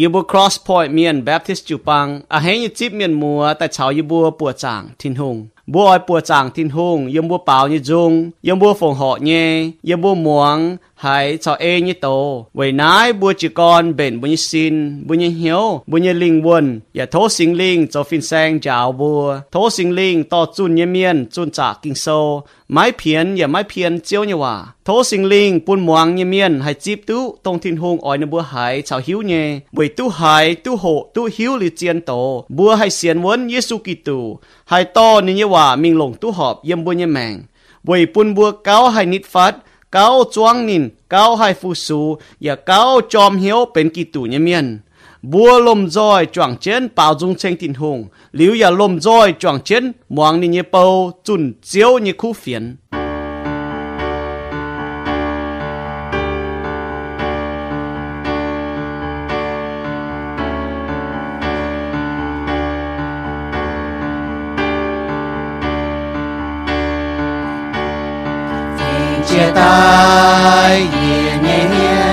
ยูบัว cross point เมียน Baptist จูปังอาเฮยจิบเมียนมัวแต่ชาวยูบัวปัวจางทินหง บัวอ้อยปัวจางทินหงยมบัวเปล่ายี่จุงยมบัวฝงเหาะเย่ยมบัวหมวงhay cho ê như tổ vậy nái bùa chỉ con bền bùa như xin bùa như hiếu bùa như linh buồn và thố sinh linh cho phiên sang chào bùa thố sinh linh to chun như miên chun trả kinh sâu mái phiền và mái phiền chiếu như hòa thố sinh linh buôn muang như miên hay chip tu tông thiên hung ỏi như bùa hải chào hiếu nhé bởi tu hải tu hộ tu hiếu li chiên tổ bùa hay xiên vốn Giêsu Kitô hay to như như hòa mình lồng tu họp yếm bùa như mèng bởi buôn bùa cáo hay nít phát เก้าจวงนินเก้าให้ฟูสูอย่าเก้าจอมเหียวเป็นกีตูเนี่ยเมียนบัวลมจอ hai to ni như hòa mình lồng tu họp yếm bu như mèng bùi bun bua cao hai nít phát cao choang nín cao hai phu su và cao chom hiếu bên ki tù như miên bua lom roi choang chén bao dung chen tin hùng liu ya lom roi choang chén muang ni như bao chun chiếu như khu phiền. Tay nhẹ nhẹ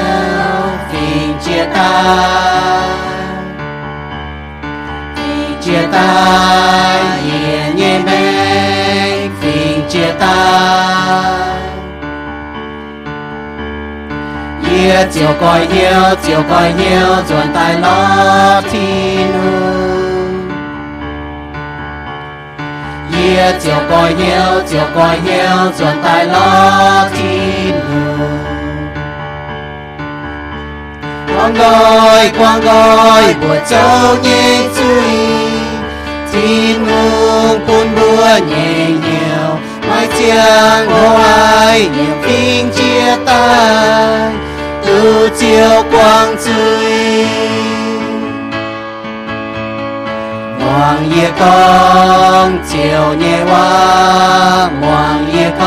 phiền chia tay chia tay nhẹ nhẹ mê phiền chia tay Yêu chiều coi yêu chiều coi yêu chuẩn tay lo thiên hương. Kia chiều coi hiếu chiều coi hiếu chuẩn tài lo tin quang gọi quang gọi của châu nhẹ chui tin mừng buồn bữa nhẹ nhiều mai chiang ngô ai niềm kinh chia tay từ chiều quang chui 望夜空，就夜望，望夜空。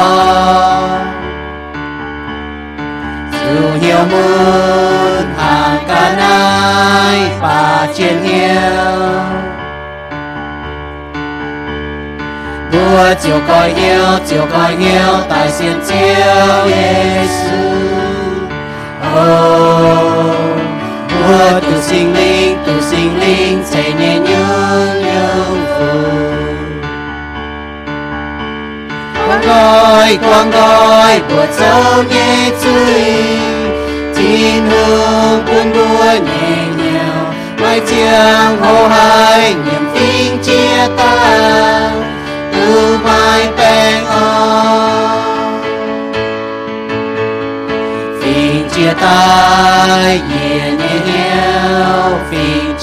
祝有木他干来把见了，我就个要就个要大先叫耶稣，哦。Bùa từ sinh linh tu sinh linh chạy nhẹ nhung nhường phù quang gọi quang gọi của châu nhẹ chơi tin hương buồn đua nhẹ nhàng mai chiang hô hai niềm tin chia ta từ mai bèn on phiền chia tay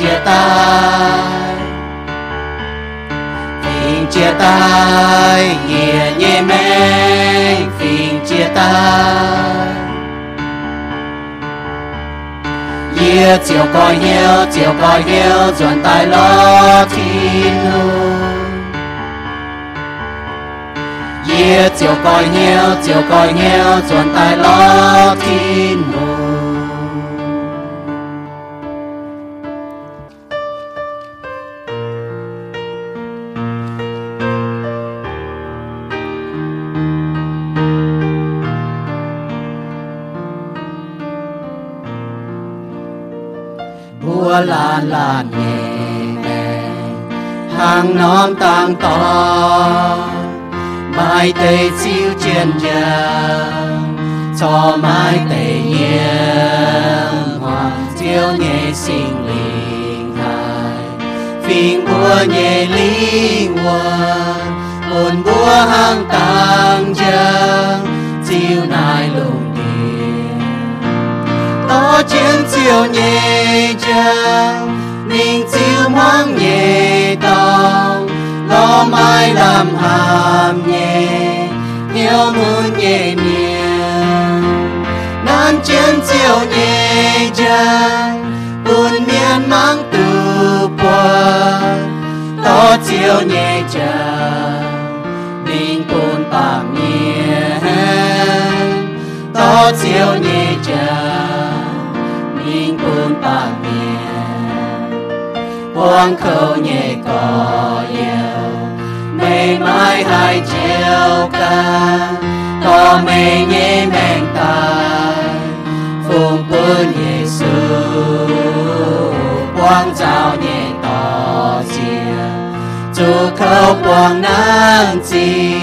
chia tay phiền chia tay nhẹ nhẹ mê phiền chia tay Yeah, chiều có hiếu, chiều có hiếu, dọn tay lo thiên hương. Yeah, chiều có hiếu, chiều có hiếu, dọn tay lo thiên hương. Bùa lan lan nhẹ nhàng hàng nón tăng to. Mai tây chiếu trên giang, cho mai tây yên hoàng chiếu nhẹ sinh linh hài. Phiền bùa nhẹ linh quân buồn bùa hàng tăng giang chiếu nai lùng điện to chiến chiều nhẹ chân, mình chiều mong nhẹ tông lo mai làm hàm nhẹ nhiều muốn nhẹ miệng. Nán chiến chiều nhẹ chân, buồn miên mang từ quan to chiều nhẹ chân, mình buồn bạc nhẹ to chiều nhẹ chân. Quang khâu nhẹ cỏ yêu mây mai hai chiều ca to mây nhẹ men tai. Phùng quân Giêsu quang trao nhẹ tỏ chia chú khâu quang năng chi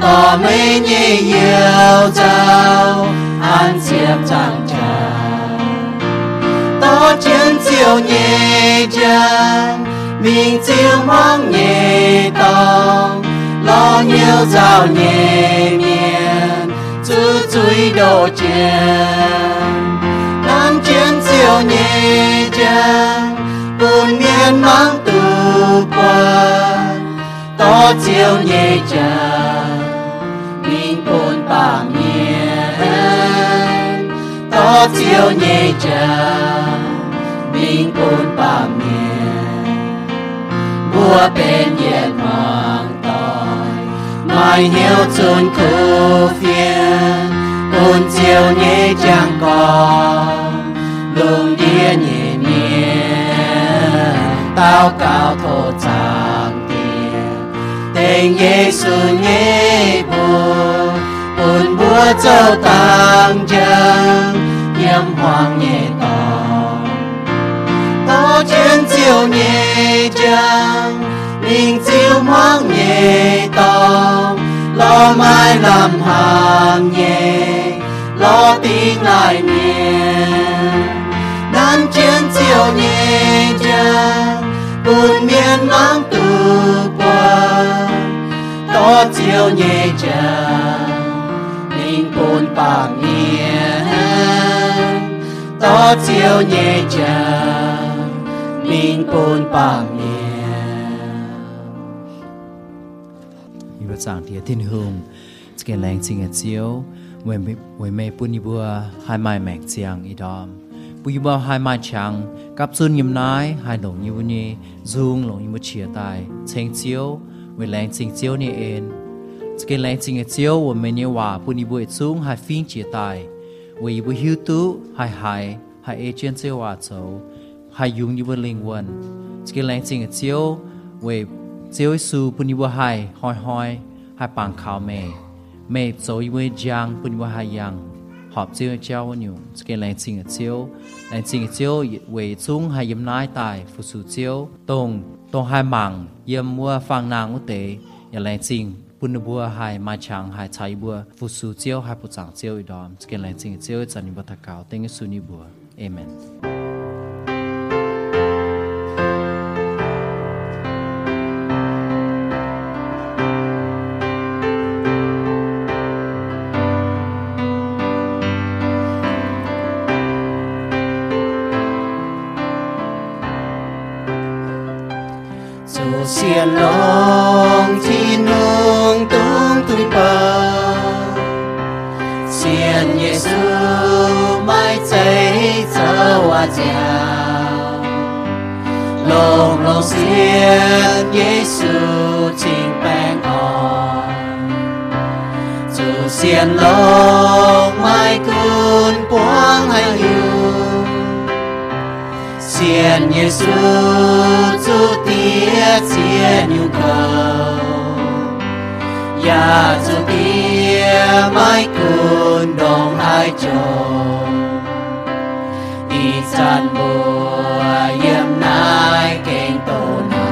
tỏ mấy nhẹ yêu trao. An chiếp chẳng chân chiều nhẹ chân mình chiều mong nhẹ tông lo nhiều giàu nhẹ miền chú chui đồ chân nam chân chiều nhẹ chân buồn miền mang từ qua to chiều nhẹ chân mình buồn bà miền to chiều nhẹ chân mình buồn ba miền bùa bên nhiệt hoàng tỏi mai hiếu chôn khu phiền buồn chiều nhẹ chẳng còn lùng đĩa nhẹ miền tao cao thổ chẳng tiền tình Giêsu nhẹ buồn buồn búa châu tăng chân yếm hoàng nhẹ tỏ chân chiều nhẹ chân mình chiều hoang nhẹ tỏ lo mai làm hàng nhẹ lo tiếng lại nhẹ nan chân chiều nhẹ chân buồn miên mang từ qua to chiều nhẹ chân mình buồn bà nhẹ to chiều nhẹ chân 兵奔百年。Ibu sang dia tin hum, sekian lang sing at siu, wei wei bún pun ibu hai mai mek siang idom. Bu ibu hai mai chang, kap sun yim nai, hai long ibu ni, lòng long ibu chia tai, cheng siu, wei lang sing siu ni en. Sekian lang sing at siu, wei mei ni wa pun ibu et zung hai fin chia tai. Wei ibu hiu tú hai hai, hai agent siu wa chou นายหายหลงยิวนี่ซุงหลงยิวเฉียตายเชงเจียวเวยแรงจริงเจียวนี่เองจะเกแรงจริงเจียวว่าไม่เนี่ยว่าปุญญบัวซุงหายฟิงเฉียตายเวยบัวฮิวตุหายหายหายเอเจนเจียวว่าโจหายยุงยิวลิงวันจะเกแรงจริงเจียวเวย chiếu su puni wa hai hoi hoi hai pang khao me me zo yi we jiang puni chiếu we chung hai yim nai tai fu su chiếu tong tong hai mang yem lòng phang nang u te ya lai ching puni mai cơn hai hay bua xiên như sư chú tiết như cầu. Dạ ya chú tiết mai cùn đồng ai trò đi chan bùa yếm nai kênh tổ nà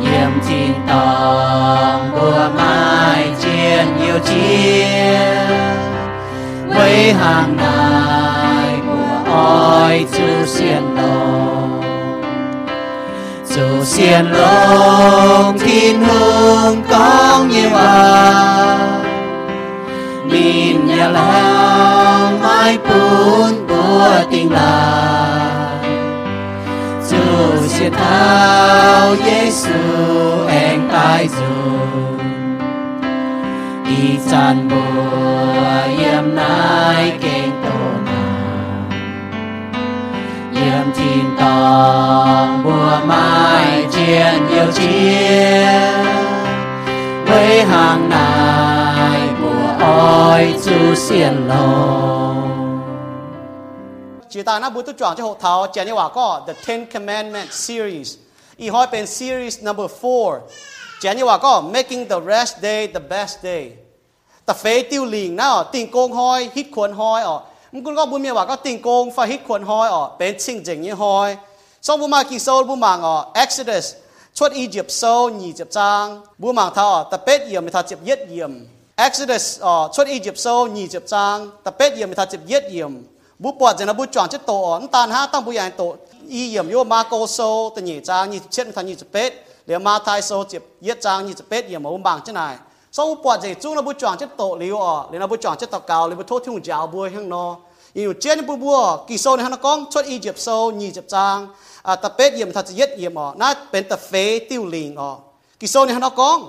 yếm chín tòng, bùa mai chiên nhiều chiên với hàng nào bùa chú chú thiên hương con bún à. bùa tình là. Chú xiên thao Giêsu anh tai dù đi chan bùa yếm nai kênh còn bùa mai chiên nhiều chiên với hàng này của ôi chú xiên lô chỉ ta nó bút chọn cho hộ thảo chèn như có the Ten Commandments series. Y hỏi bên series number four. Chèn như có making the rest day the best day. Ta phê tiêu liền nào tình công hoi hít cuốn hoi ở อติงโกงห้อยฮิตขวนห้อยอ๋อมันก็บุญเมียว่าก็ติงโกงไฟฮิตควรหอยอ๋อเป็นชิงเจงยี่หอยสองบุมากี่โซบุมังอ๋อ Exodus ชวดอียิปต์โซยี่จิบจางบุมังท่าอ๋อตะเป็ดเยี่ยมม่ท่าจิบเย็ดเยี่ยม Exodus อ๋อชวดอียิปต์โซยี่จิบจางตะเป็ดเยี่ยมม่ท่าจิบเย็ดเยี่ยมบุปผาจะนะบุจวนจะโตอ๋อตานหาตั้งบุยานโตอีเยี่ยมโยมาโกโซตะยี่จางยี่เช็ดท่ายี่จิบเป็ดเดี๋ยวมาไทยโซจิบเย็ดจางยี่จิบเป็ดเยี่ยมบุมังจะไหน sau bỏ dậy chúng nó bu chọn chết tổ liu ở liền nó bu chọn chết tàu cao liền bu thốt thiên giáo bùi hang nó yêu trên bu bùa kỳ sâu này hắn con? Chốt y dịp sâu nhị dịp trang. À tập bết yểm thật yết yểm ở, nát bên tập phế tiêu liền ở. Kỳ sâu này hắn à, con?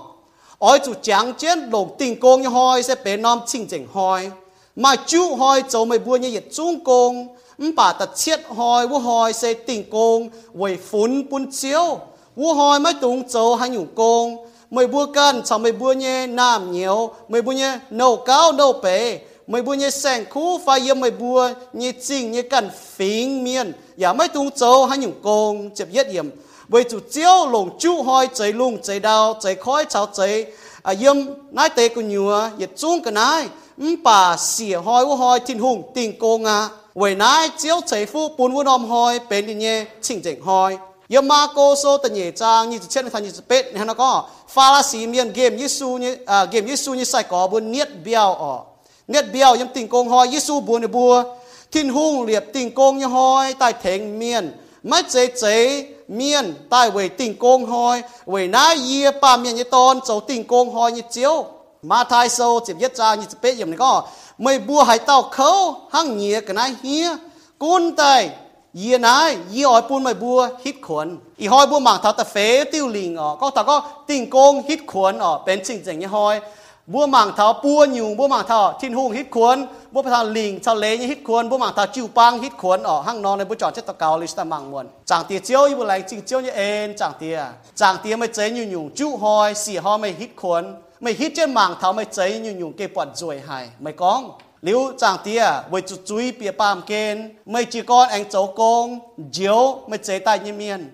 Ôi chủ trắng trên lồng tình công như hoi, sẽ bên nom chinh chỉnh hoi. Mà chú hoi châu mày bùa như yết trung công bà tập chết hoi bùa hoi sẽ tình công với phun bún chiếu. Bùa hoi mới tung châu hay nhủ công mày bua cân sao mày bua nhé nam nhiều mày bua nhé nấu cao nấu bể mày bua nhé sang khu phải yếm mày bua nhé chinh nhé cần phím miên. Giả mấy tung châu hay những công chụp yết yếm. Bởi chủ chiếu, lồng chú hoi chạy lung chạy đào chạy khói, cháo chạy à yếm, nái tế của nhựa yết chung cái nái. Bà xỉa hoi u hoi thiên hùng tình công à vậy nái chiếu chạy phu bốn vô nom hoi bên đi nhé chinh chỉnh hoi. ยมาโกโซตันเยจางนี่จะเช่นทันนี่จะเป็ดนะก็ฟาลาสีเมียนเกมยิสูนี่อ่าเกมยิสูนี่ใส่ก่อบนเนียดเบียวอ๋อเนียดเบียวยังติงกงหอยยิสูบัวในบัวทินหุ่งเหลียบติงกงยังหอยใต้เถงเมียนไม่เจเจเมียนใต้เวติงกงหอยเวน้าเยียป้าเมียนยี่ตอนเจ้าติงกงหอยยี่เจียวมาทายโซเจ็บยัดจางยี่จะเป็ดอย่างนี้ก็ไม่บัวหายเต้าเขาหั่งเงียกันน ยีนายยีออยปูนไม่บัวฮิตขวนอีหอยบัวหมากทาตะเฟติ้วลิงอ๋อก็ตาก็ติ่งโกงฮิตขวนอ๋อเป็นสิ่งจังยี่หอยบัวหมางเทาปัวอยู่บัวหมางเทาทิ้นหุ่งฮิตขวนบัวประธานลิงทะเลยี่ฮิตขวนบัวหมางเทาจิ้วปังฮิตขวนอ๋อห้างนอนในบุจอดเจตะเกาลิสตะมังมวนจางเตียเจียวยี่บุไหลจริงเจียวยี่เอ็นจางเตียจางเตียไม่เจยอยู่อยู่จู่หอยสี่หอยไม่ฮิตขวนไม่ฮิตเจ้าหมางเทาไม่เจยอยู่อยู่เก็บปอดรวยหายไม่ก้อง liu chàng tia với à, chú chui bia pam ken mấy chỉ con anh cháu công diếu mấy chế tai như miền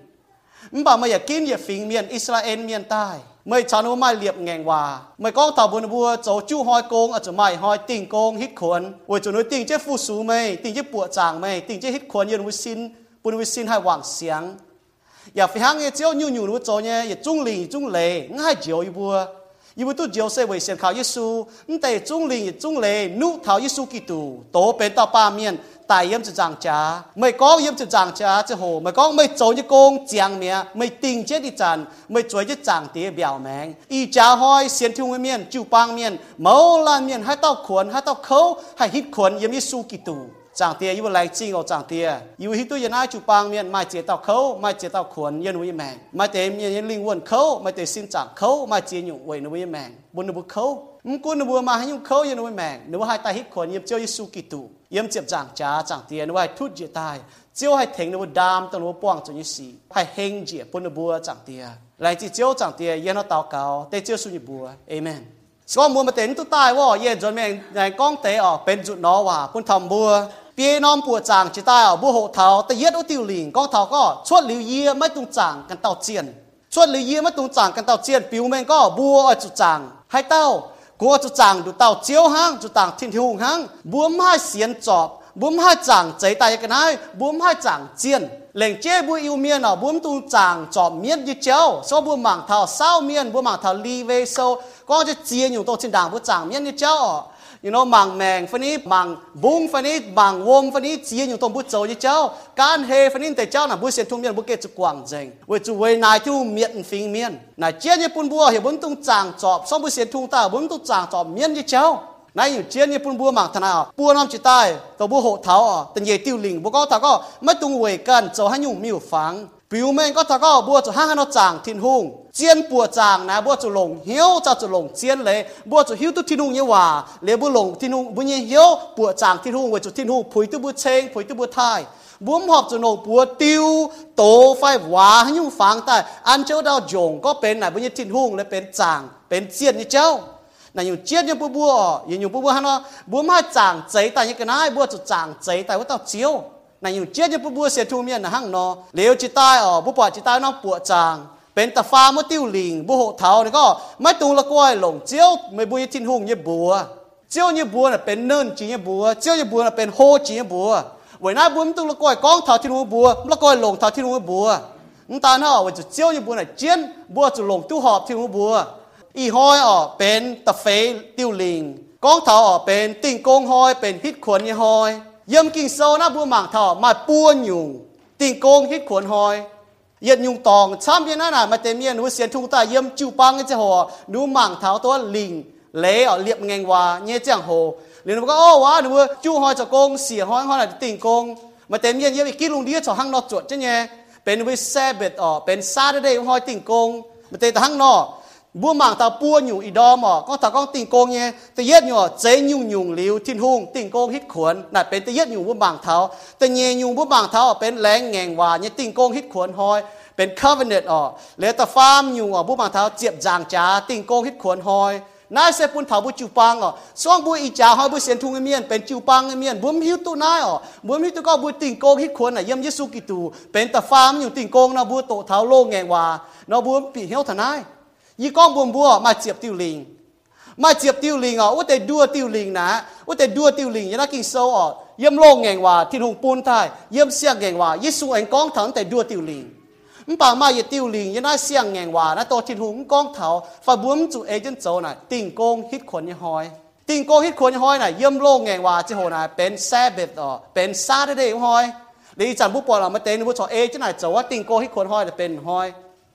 bảo mày kinh ya phình miền Israel miền tai mấy cháu nó mai liệp ngàn hòa. Mấy con tàu buồn bùa, cháu chú hoi công ở chỗ mày hoi tình công hít khuẩn. Với chỗ nói tình chế phu sú mày, tình chế bùa chàng mày, tình chế hít khuẩn yên với xin buồn với xin hai hoàng xiang ya phi hang ye chiếu nhu nhu nó cháu nhé ye trung lì trung lệ ngay chiếu y bùa 伊为都角色为先靠耶稣，你得中理中理，努讨耶稣基督，多变到八面，大也是涨价，没高也是涨价，这好，没高没走一公讲名，没定这的站，没做一涨跌表明，一家开先听外面就帮面，毛烂面还到捆还到口还一捆也没稣基督。 จางเตียอยู่ไรจริงเอาจางเตียอยู่ที่ตัวยันไอจูปางเมียนไม่เจตาเขาไม่เจตาขวนยันวิแมงไม่เตมียันลิงวนเขาไม่เตสินจางเขาไม่เจียอยู่เวนวิแมงบนนบุเขามกูนบัวมาให้ยุ่งเขายันวิแมงนึกว่าให้ตาฮิตขวนยิบเจ้ายิสุกิตูยิบเจ็บจางจ้าจางเตียนึกว่าทุดเจตายเจ้าให้เถงนึกว่าดามตัวนึกว่าป้องจนยิสีให้เฮงเจียบนนบัวจางเตียไรจีเจ้าจางเตียยันเอาเตาเกาแต่เจ้าสุญบัวเอเมนสก็มัวมาเต็นตุตายว่าเย็นจนแมงในก้องเตะออกเป็นจุดนอว่าพุ่นทำบัว bia nom bùa chàng chỉ tao ở bùa hộ thảo ta yết ô tiêu lìn con thảo có chuột liu yê mấy tung chàng cần tàu chiên chuột liu yê mấy tung chàng cần tàu chiên biểu men có bùa ở chủ chàng hai tao của chủ chàng đủ tàu chiếu hang chủ chàng thiên hùng hang. Bùa hai xiên chọp bùa hai chàng cháy tay cái này bùa hai chàng chiên lệnh chế bùa yêu miên ở bùa tung chàng chọp miên như chéo so bùa mảng thảo sao miên bùa mảng thảo li về sâu có cho chia nhiều tô trên đảng bùa chàng miên như chéo you know มังแมงฟันนี้มังบุ้งฟันนี้มังวงฟันนี้จีนอยู่ตรงบุโจยี่เจ้าการเฮฟันนี้แต่เจ้าน่ะบุเสียนทุ่งเมียนบุเกจุกวางเจงเวจูเวนายที่เมียนฟิงเมียนนายเจียนญี่ปุ่นบัวเห็นบุญตุงจางจอบสองบุเสียนทุ่งตาบุญตุงจางจอบเมียนยเจ้านายอยู่เจียนญี่ปุ่นบัวหมากธนาปัวน้ำจิตใต้ตัวบัวโหเท้าอะตันเยติวลิงบัวก็ตาก็ไม่ตุงเวกันโจให้ยุ่งมิวฟัง ปิวแมงก็ตาก็บัวจะห้าห้เราจางทินหุงเจียนปัวจางนะบัวจะลงเหี้ยวจะจะลงเจียนเลยบัวจะหิ้วตุทินหุ่งเยว่าเลยบัวลงทินหุงบัวเหี้ยวปัวจางทินหุงเวจุทินหุงผุยตุบัวเชงผุยตุบัวไทยบัวหอบจะโนปัวติวโตไฟหวาให้ยุ่งฟังแต่อันเจ้าดาวจงก็เป็นไหนบัวทินหุงเลยเป็นจางเป็นเจียนนี่เจ้า này nhiều chiết như bùa bùa nhiều nhiều bùa bùa hắn nó bùa mà chàng giấy tại những cái này bùa chụp chàng giấy tại cái tao chiếu này nhiều chiết như bùa bùa sẽ thu miên là hăng nó nếu chỉ tai ở bùa bùa chỉ tai nó bùa chàng เป็นตาฟ้ามื่อติ้วลิงบุหกเทานี่ก็ไม่ตุงละก้อยหลงเจียวไม่บุยทิ้นหุ่งเยบัวเจ้าเนี่ยบัวน่ะเป็นเนินจีเนี่ยบัวเจ้าเนี่ยบัวน่ะเป็นโฮจีเนี่ยบัวไว้หน้าบัวมันต้องละก้อยกองเทาที่นู้บัวละก้อยลงเทาที่นู้บัวนั่นตาเนาะว่าจะเจ้าเนี่ยบัวน่ะเจียนบัวจะลงตู้หอบที่นู้บัวอีห้อยอ๋อเป็นตะเฟติ้วลิงกองเทาอ๋อเป็นติ่งกงห้อยเป็นฮิตขวนเนี่ยห้อย ยมกิงโซนะบัวหมางทอมาป้วนยุงติงโกงฮิดขวนหอยเย็นยุงตองช้ำเยันน่ะมาเตมียนูเสียนทุงตาเยี่ยมจิวปังเจะหัวนูหมางเท้าตัวลิงเละเรียบเงงวาเงี้ยเจียงโหหรือนก็อ้อวะหนูจู่หอยจะโกงเสียหอยหอยน่ะติงโกงมาเตมียนเยี่ยมอีกกิลุงเดียจะหังนอกจวดเจ๊เนี่ยเป็นวิเซเบ็ดอ๋อเป็นซาเดเดย์หอยติงโกงมาเตะหังนอก บัวหมางตาปัวอยู่อีดอมอก็ตาก้องติงโกงเงี้ยตะเย็ดอยู่เจยุงยุงหลิวทิ้นหุงติงโกงฮิตขวนน่นเป็นตะเย็ดอยู่บัวหมางเท้าตะเยยุ่งบัวหมางเท้าเป็นแรงแงงวาเนี่ยติงโกงฮิตขวนหอยเป็นคาเวเนตออแล้วตาฟาร์มอยู่บัวหมางเท้าเจียบจางจ้าติงโกงฮิตขวนหอยนายเสปุนเผาบุจูปังอ๋อซ่องบุอีจ่าหอยบุเสียนทุงเมียนเป็นจูปังเมียนบุมหิวตุนายอ๋อบุมหิวตุก็บุติงโกงฮิตขวรน่ะเยี่ยมเยซูกิตูเป็นตะฟามอยู่ติงโกงนะบุโตเท้าโลแงงวานะบุมปีเหียวทนาย ยี่ก้องบวมบัวมาเจียบติวลิงมาเจียบติวลิงอะว่าแต่ดัวติวลิงนะว่าแต่ดัวติวลิงยันักกินโซอ๋อเยี่ยมโลกแงงว่าที่หงปูนไทยเยี่ยมเสียงแงงว่ายิสูเองก้องถังแต่ดัวติวลิงมป่ามาเยติวลิงยัน่าเสียงแงงว่านะตัวที่หงก้องเถาฝ่าบัวมจุเอจนโจน่ะติ่งโกงฮิตขนยหอยติงโกฮิตควรห้อยน่ะเยี่ยมโลกแงว่าจะโหนาเป็นแซเบตอ๋อเป็นซาเดเดห้อยดีจันผู้ปอเรามาเต้นผู้ชอเอจะไหนจะว่าติงโกฮิตคนรห้อยจะเป็นห้อย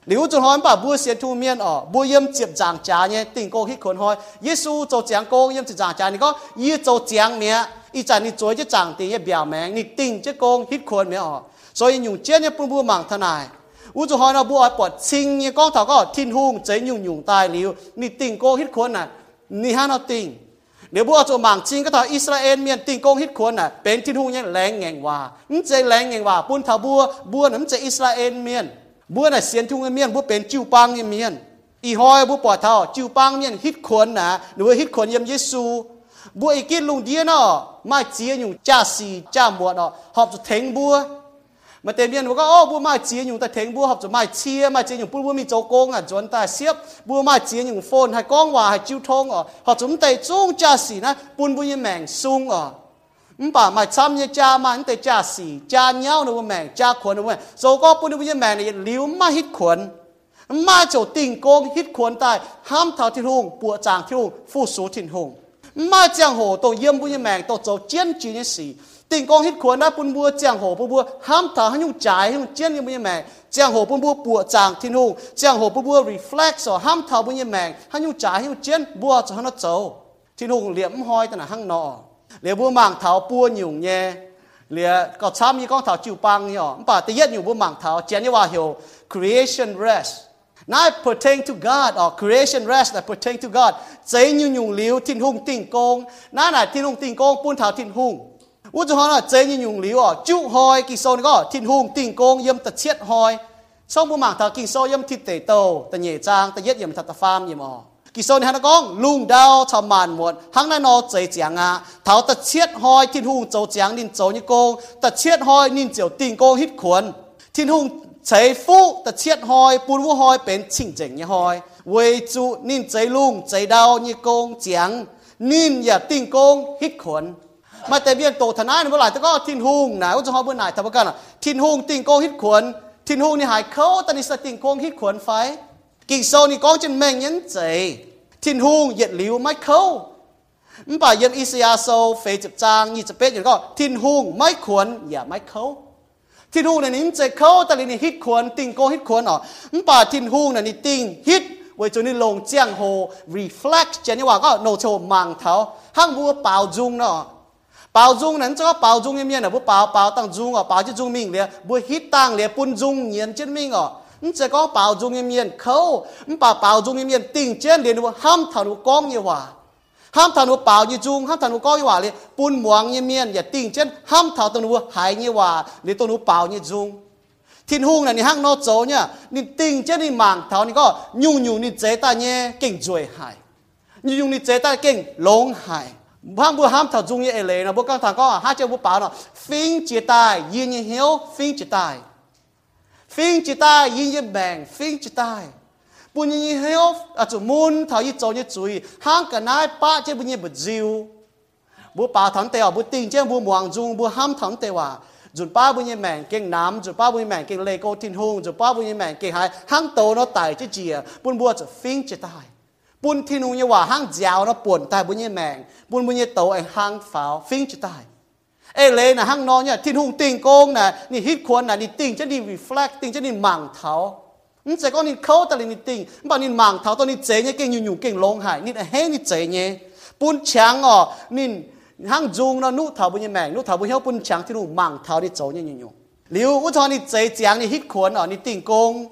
nếu chúng hỏi bà bùa sẽ thu miên ở bùa yếm chụp giảng trà nhé tình cô khi khốn hỏi Giêsu cho giảng cô yếm chụp giảng trà này có y cho giảng mẹ y chả ni chối chứ giảng tình nhé biểu mẹ ni tình chứ cô khi khốn mẹ ở so y nhung chết nhé bùa bùa mảng thân này u cho hỏi nó bùa bỏ chinh nhé con thảo có thiên hung chế nhung nhung tai liu ni tình cô khi khốn này ni ha nó tình nếu bùa cho mảng chinh cái thảo Israel miền tình cô khi khốn này bên thiên hung nhé lén ngẹn hòa chế lén ngẹn hòa bùn thảo bùa bùa nấm chế Israel miền บัวน่ะเสียนทุ่งเมียนบัวเป็นจิ้วปังเมียนอีหอยบัวปอดเท่าจิ้วปังเมียนฮิตคนนะหรือว่าฮิตคนยำเยซูบัวอีกินลุงเดียนอมาเจียอยู่จ้าสีจ้าหมวดอหอบจะเทงบัวมาเต็มเมียนว่าก็โอ้บัวมาเจียอยู่แต่เทงบัวหอบจะมาเชียมาเจียอยู่ปุ๊บบัวมีโจโกงอ่ะจนตาเสียบบัวมาเจียอยู่โฟนให้ก้องว่าให้จิ้วทงอ่ะหอบจะมุ่งแต่จ้งจ้าสีนะปุ่นบัวยังแมงซุงอ่ะ มป่ามาซ้ำเนี่ยจามันแต่จ่าสีจ่าเงี้ยนะว่าแม่จ่าขวนนะว่าโซก็ปุ่นวิญญาณแม่เนี่ยลิ้วมาฮิดขวนมาโจติงโกงฮิดขวนตายห้ามเท่าที่หงปวดจางที่หงฟู่สูถิ่นหงมาเจียงโหตัวเยี่ยมวิญญแม่ตัวโจเจียนจีเนี่ยสีติงโกงฮิดขวนนะปุ่นบัวเจียงโหปุ่นบัวห้ามเท่าให้ยุ่งจ่ายให้ยุ่งเจียนวิญญาณแม่เจียงโหปุ่นบัวปวดจางที่หงเจียงโหปุ่นบัว reflex สอห้ามเท่าวิญญแม่ให้งจ่ายให้ยุ่งเจียนบัวจะให้นโจที่หงเหลี่ยมห้อยแต่หน้าห้างนอ le bu mang thao pu nhung nhé le có chăm như con thao chịu bang nhở bà tự nhiên nhung bu mang thao chén như wa hiểu creation rest not pertain to God or creation rest that pertain to God chế nhung liu tin hung tin công na là tin hung tin công pun thao tin hung u cho nó chế nhung liu ở chú hoi kỳ sâu nó tin hung tin công yếm tật chết hoi xong bu mang thao kỳ sâu yếm thịt tẩy tàu tật nhẹ trang tật yết yếm tật tật pham yếm กิโซนฮันกองลุงดาวชาวมานหมดหังนานอเจจียงอะเท้าตะเชียดหอยทินหุงโจจียงนินโจยโกงตะเชียดหอยนินเจียวติงโกงฮิตขวนทินหุงเฉยฟูตะเชียดหอยปูนวัวหอยเป็นชิงเจงยหอยเวจูนินเจลุงเจดาวนี่โกงเจียงนินอย่าติงโกงฮิตขวนมาแต่เบียนโตทนายเมื่อไหร่แต่ก็ทินหุงนว่าจะหอเบื่อไหนทำกันทินหุงติงโกฮิตขวนทินหุงนี่หายเขาตอนนี้สติงโกฮิตขวนไฟ กิ่งโซนี่ก้องจนแมงยันใจทินหุงเหยียดหลิวไม่เขามันป่ายันอิสยาโซเฟจิบจางยี่จะเป็นอย่างก็ทินหุงไม่ขวนอย่าไม่เขาทินหุงนี่นี่จะเขาตอนนี้ฮิตขวนติงโกฮิตขวนอ๋อมันป่าทินหุงนี่ติงฮิตไว้จนนี่ลงเจียงโฮ reflect เจนี่ว่าก็โนโชมังเท้าห้างบัวเปล่าจุงเนาะ包中人这个包中一面呢，不包包当中哦，包就中命了，不 hit 当了本中年真命哦。 你这个包中一面口，你把包中一面顶尖连我喊他我讲一话，喊他我包一中，喊他我讲一话嘞，半忙一面也顶尖，喊他等我还一话，你等我包一中。thiên hung này ni hang nó chó nhá ni tình chết ni mảng thảo ni có nhung nhung ni chế ta nhé kinh ruồi hại nhung nhung ni chế ta kinh lông hại bang bu ham thảo dung như lệ nó bu căng thẳng có hai chữ bu bảo nó phim chia tài yên như hiếu phim chia tài phiên chỉ ta yên yên bèn phiên chỉ ta bùn yên hiếu à chủ muốn thảo yên châu như chú hăng hang cả nai ba chế bùn yên bật diêu bùn ba thắng tèo bùn tình chế bùn hoàng dung bùn ham thắng tèo à. Dù ba bùn yên mèn kinh nam dù ba bùn yên mèn kinh lê cô thiên hùng dù ba bùn yên mèn kinh hai hăng tàu nó tài chế à, bùn bùa chủ phiên chỉ ta bùn thiên hùng như hòa hăng giáo nó buồn tài bùn yên mèn. Bùn bùn yên tàu anh hăng pháo phiên chỉ tai. เอเลนะห้างนอนเนี่ยที่นุ่งติงโกงนะนี่ฮิตควรนะนี่ติงจะนี่ reflect ติงจะนี่หมั่งเท้า nhưng sẽ có nên khâu ta lên nên tình bảo nên mảng tháo tôi nên chế nhé kinh nhiều nhiều kinh lông hải nên hết nên chế nhé bún trắng ở nên hang dung nó nút tháo bún như mèn nút tháo bún hiếu bún trắng thì nụ mảng tháo đi chỗ nhé nhiều nhiều liu u thọ nên chế trắng nên hít khuẩn ở nên tình công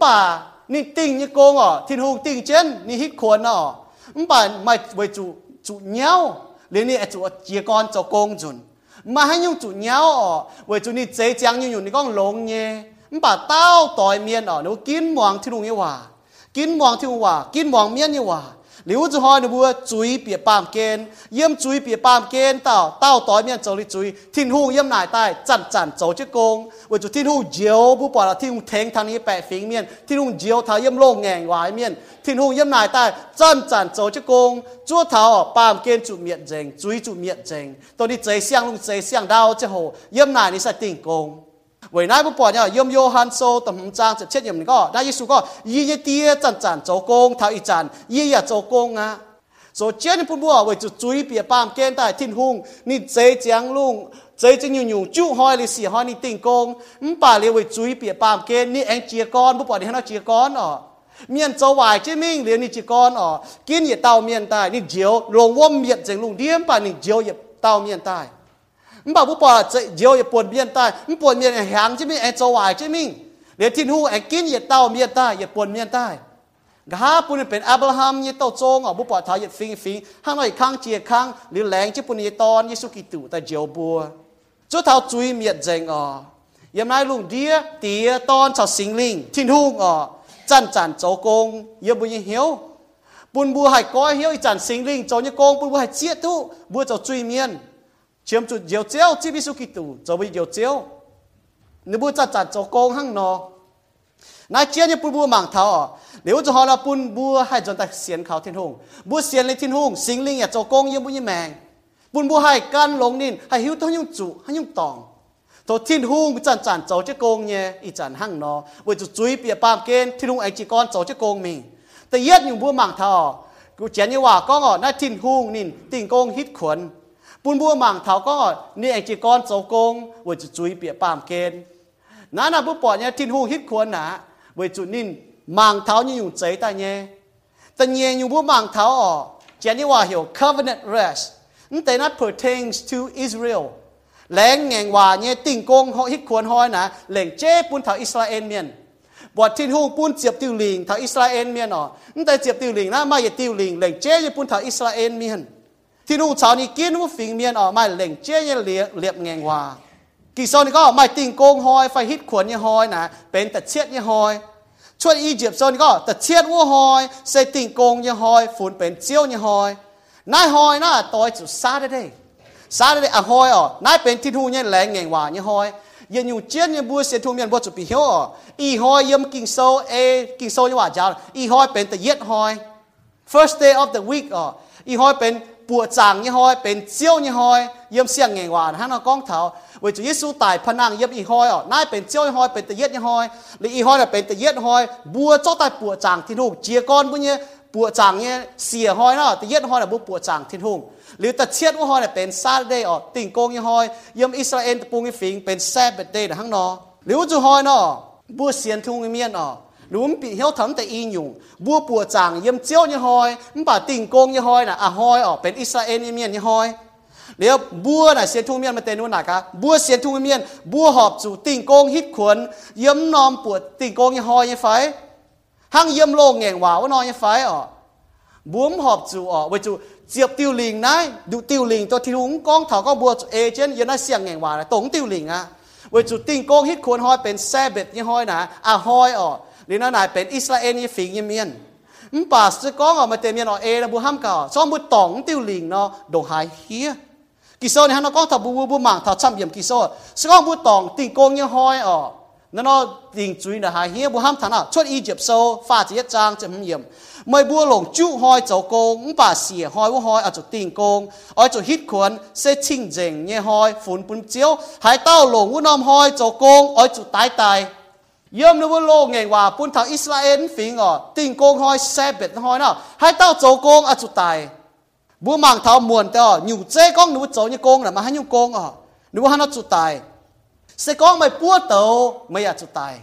bà nên tình như công ở thiên hùng tình chân nên hít khuẩn ở bà mày với chủ chủ nhau liền nên chủ chia con cho công chuẩn mà hay nhung chủ nhau ở với chủ nên chế trắng nhiều nhiều nên con lông nhé บ่าเต้าต่อยเมียนอ๋อหนูกินหมวงที่ลุงยี่ว่ากินหมวงที่ลุงว่ากินหมวงเมียน mà hãy nhung chủ nhau vậy chủ ni chế chăng như nhung ni con lồng nhé bà tao tỏi miên ở nếu kín mhoàng thiên hùng như hòa kín mhoàng thiên hòa kín mhoàng miên như hòa หรือจะหอยนบัวจุยเปียปามเกณฑ์เยี่ยมจุยเปียปามเกณฑ์เต้าเต้าต่อยเมียนโจลิจุยทิ้งหูเยี่ยมนายใต้จันจันโจจิกงว่าจุทิ้งหูเจียวผู้ปล่อยทิ้งหูเทงทางนี้แปะฟิงเมียนทิ้งหูเจียวเท้าเยี่ยมโลงแงงวายเมียนทิ้งหูเยี่ยมนายใต้จันจันโจจิกงจั่วเท้าปามเกณฑ์จุเมียนเจงจุยจุเมียนเจงตัวนี้เจเสียงลุงเจเสียงดาวเจ้าโหเยี่ยมนายนี่ใส่ติ่งกง วันนั้นผู้ปอดเนี่ยยมโยฮันโซตมจางจะเช็ดยมนี่ก็ได้เยสุก็ยี่เยเตี้ยจันจันโจโกงเท้าอีจันยี่ยาโจโกงอะโซเจียนพุบนบัวไว้จุจุยเปียปามเกนได้ทิ้นหุงนี่เจเจียงลุงเจจึงอยู่อยู่จุหอยหรือสีหอยนี่ติ่งโกงมัป่าเลยไว้จุยเปียปามเกนนี่แองเจียกอนผู้ปอดี๋ยวเราเจียกอนอะเมียนเจาหวายเจมิงเรียนนี่จีกอนอ๋อกินเหยียเต่าเมียนตายนี่เจียวลงว่มเมียนเจียงลุงเดียมป่านี่เจียวเหยียเต่าเมียนตายะเดียวอย่าปวดเมียนใต้มปวดเมียนแหงใช่ไหมไอ้โจวายใช่ไหมเดี๋ยวทิ้งหูไอ้กินอย่าเต้าเมียนใต้อย่าปวดเมียนใต้กาปุ่นเป็นอับราฮัมยี่เต้าโจงอะผู้ปอทายย่าฟิงฟิงห้างหน่อยข้างเจียข้างหรือแหลงที่ปุ่นยี่ตอนยิสุกิตุแต่เจียวบัวจุดเท้าจุยเมียนเจงอะยามนายลุงเดียเตียตอนชาวสิงลิงทิ้งหูอะจันจันโจกงเยบุยเหียวปุ่นบัวหายก้อยเหียวอีจันสิงลิงโจยกงปุ่นบัวหายเจียตุบัวเจ้าจุยเมียน chiếm chút diều chiếu chỉ biết số kỳ tù cho bị diều chiếu nếu bữa chặt chặt cho công hăng nó nãy chia như bữa mảng thảo nếu cho họ là bún bữa hay cho ta xiên khảo thiên hùng bữa xiên lên thiên hùng sinh linh ya cho công như bữa như mèng bún bữa hay can lông nín hay hiếu tôi nhung chủ hay nhung tòng thôi thiên hùng chặt chặt cho chứ công nhé ý chặt hăng nó với chú chuối bịa bám kén thiên hùng anh chỉ con cho chứ công mình แต่ยัดอยู่บัวหมังทอกูเจียนยี่ว่าก็งอน่าทินหุงนินติ่งโกงฮิตขวน ปุ่นบัวหมังเท้าก็นี่ไอจีกอนโจกงว่าจะจุยเปียปามเกณฑ์นั่นน่ะผู้ปอดเนี่ยทิ้นหูฮิตควรนะว่าจุนินหมังเท้านี่อยู่ใจต่เนี่ยแต่เนี่ยอยู่บัวหมังเท้าอ๋อเจนี่ว่าเหี่ยว covenant rest นั่นแต่นั้น pertains to Israel แรงแงงว่าเนี่ยติ่งกงฮิตควรห้อยนะแหล่งเจ้ปุ่นเท้าอิสราเอลเมียนบททิ้นหูปุ่นเจียบติวลิงเท้าอิสราเอลเมียนอ๋อนั่นแต่เจียบติวลิงนะไม่อย่าติวลิงแหล่งเจ้ปุ่นเท้าอิสราเอลเมียน ที่นู่นชาวนี้กินว่าฟิงเมียนออกมาเหล่งเจ๊ยเลียเลียบแงงว่ากี่โซนก็ไม่ติงโกงหอยไฟฮิตขวนยี่หอยนะเป็นแต่เชียดยี่หอยช่วยอียิปต์โซนก็แต่เชียดวัวหอยเซติงโกงยี่หอยฝุ่นเป็นเจียวยี่หอยนายหอยน่ะต่อยจุดซาได้ได้ซาได้ได้อ่ะหอยอ๋อนายเป็นที่นู่นเนี่ยแหลงแงงว่ายี่หอยยันอยู่เจียนยังบัวเสียทุ่มยันบัวจุดปีเหียวอีหอยยมกิงโซเอกิงโซยี่ว่าจ้าอีหอยเป็นแต่เย็ดหอย first day of the week อ๋ออีหอยเป็น ปวจางยี่ห้อยเป็นเจียวยี่ห้อยเยี่ยมเสียงเงงหวานฮันเอากองเท้าเวจูยิสูตายพนังเยี่ยมอีห้อยอะนายเป็นเจียวยี่ห้อยเป็นตะเย็ดยี่ห้อยหรืออีห้อยเป็นตะเย็ดห้อยบัวเจ้าตายปวจางที่ทุ่เจียก้อนบุญเนี่ยปวจางเนี่ยเสียห้อยเนาะตะเย็ดห้อยน่ะบัวปวจางที่ทุ่หรือตะเชียดว่าห้อยน่ะเป็นซาเดย์อะติ่งโกงยี่ห้อยเยี่ยมอิสราเอลตะปูงยี่ฟิงเป็นแซบเบดเดย์นะฮังนาะหรือว่าจูห้อยเนาะบัวเสียนทุ่งเมียนอะ รู้มันปีเหี้ยวทำแต่อีหยุ่งบัวปัวจางเยี่ยมเจียวยี่หอยมันป่าติ่งโกงยี่หอยน่ะอะหอยออกเป็นอิสราเอลเมียนยี่หอยเดี๋ยวบัวน่ะเสียนทุ่งเมียนมาเต้นู่นน่ะกะบัวเสียนทุ่งเมียนบัวหอบจู่ติ่งโกงฮิตขวนเยี่ยมนอมปวดติ่งโกงยี่หอยยี่ไฟห้างเยี่ยมโลงแง่งว่าว่านอนยี่ไฟอ๋อบัวมหอบจู่อ๋อไว้จู่เจียบติวลิงนะดูติวลิงตัวที่ลุงกองเถาก็บัวเอเจนยันน่ะเสียงแง่งว่าตรงติวลิงอะไว้จู่ติ่งโกงฮิตขวนหอยเป็นแซ่เบ็ดยี่หอยนะอะหอยออห รือนั่นนายเป็นอิสราเอลนี่ฝิงยเมียนมป่าสก้องออกมาเตมียนอเอระบุห้ามก่อซ้อมบุตองติวลิงเนาะดงหายเฮียกิโซนี่ฮะนก้องทับบูบูมังทับช่ำเยี่ยมกิโซสก้องบุตองติงโกงยังห้อยอ๋อ nó nó tình chuối là hai hiệp bu ham thằng nào xuất Egypt sâu pha chỉ trang chấm hiểm mới bua lồng chú hoi chỗ công bà xỉa hoi bu hoi ở chỗ tình công ở chỗ hít khuẩn sẽ chinh dừng nhẹ hoi phun bún chiếu hai tao lồng bu nom hoi chỗ công ở chỗ tái tài yếm yom nu lo nge hòa pun tha Israel phình ở ting công hoi, xe bệt hoi na hai tao zo công ở chỗ à, tai bu mang thao muon tao, nhủ che con nu zo như công là mà hai nhung công ở à. nó hai nó chỗ tài. Sẽ có mày bua tàu, mày à chỗ tài.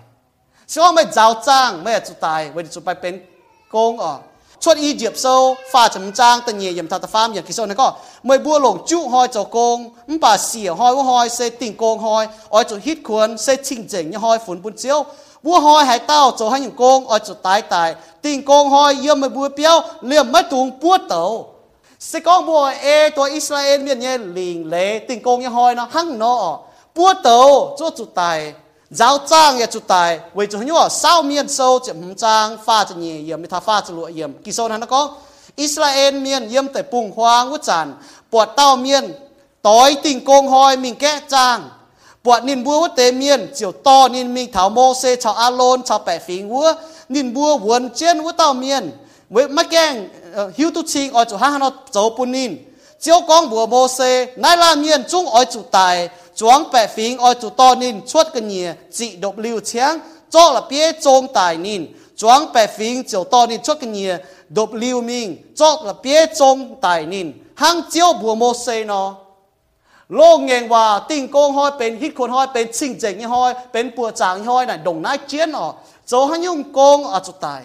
Sẽ có mày giáo trang, mày à chỗ tài. Vậy thì chỗ bài bên công à chuột y diệp sâu pha chấm trang tân nhẹ yểm thà ta pham yểm kỳ sâu này có mày bua lồng chú hoi cho công唔bà xỉa hoi u hoi sẽ tình công hoi ở chỗ hít khuôn sẽ chinh chỉnh như hoi phun bún chiếu bua hoi hải tao chỗ hai những công ở chỗ tái tài tình công hoi yếm mày bua béo liềm mất tung bua tàu sẽ có bua eตัวอิสราเอลเมียนเนี่ยลิงเล่tình công như hoi nó hăng nó bua tàu cho chủ tài giáo trang ya chủ tài với chủ nhua sao miền sâu chỉ hùng trang, pha chỉ nhẹ yếm ta pha chỉ lụa yếm. Kỳ sâu nó có, Israel miền yếm tại bùng hoang út chản bọt tao miền tối tình công hoi mình kẽ trang, bọt nín bua tế miền chiều to nín mình thảo mô xê chào a lôn chào bẻ phí ngúa nín bua vườn trên út tao miền với mắc geng ờ, hiếu tu chinh ở chỗ ha nó dấu bùn nín, chiếu con bùa mô xê, nai la miền chung ở chủ tài chuang bẻ phím oi chủ to nín chuột cái nhỉ chỉ độc lưu chiang cho là bia trông tài nín chuang bẻ phím chiều to nín chuột cái nhỉ độc lưu mình cho là bia trông tài nín hang chiếu bùa mô xê nó โลกเงงว่าติ่งโกงห้อยเป็นฮิตคนห้อยเป็นชิงเจ๋งยี่ห้อยเป็นปัวจางห้อยน่ะดงน้าเจียนอ๋อโจหันยุ่งโกงอ่ะจุดตาย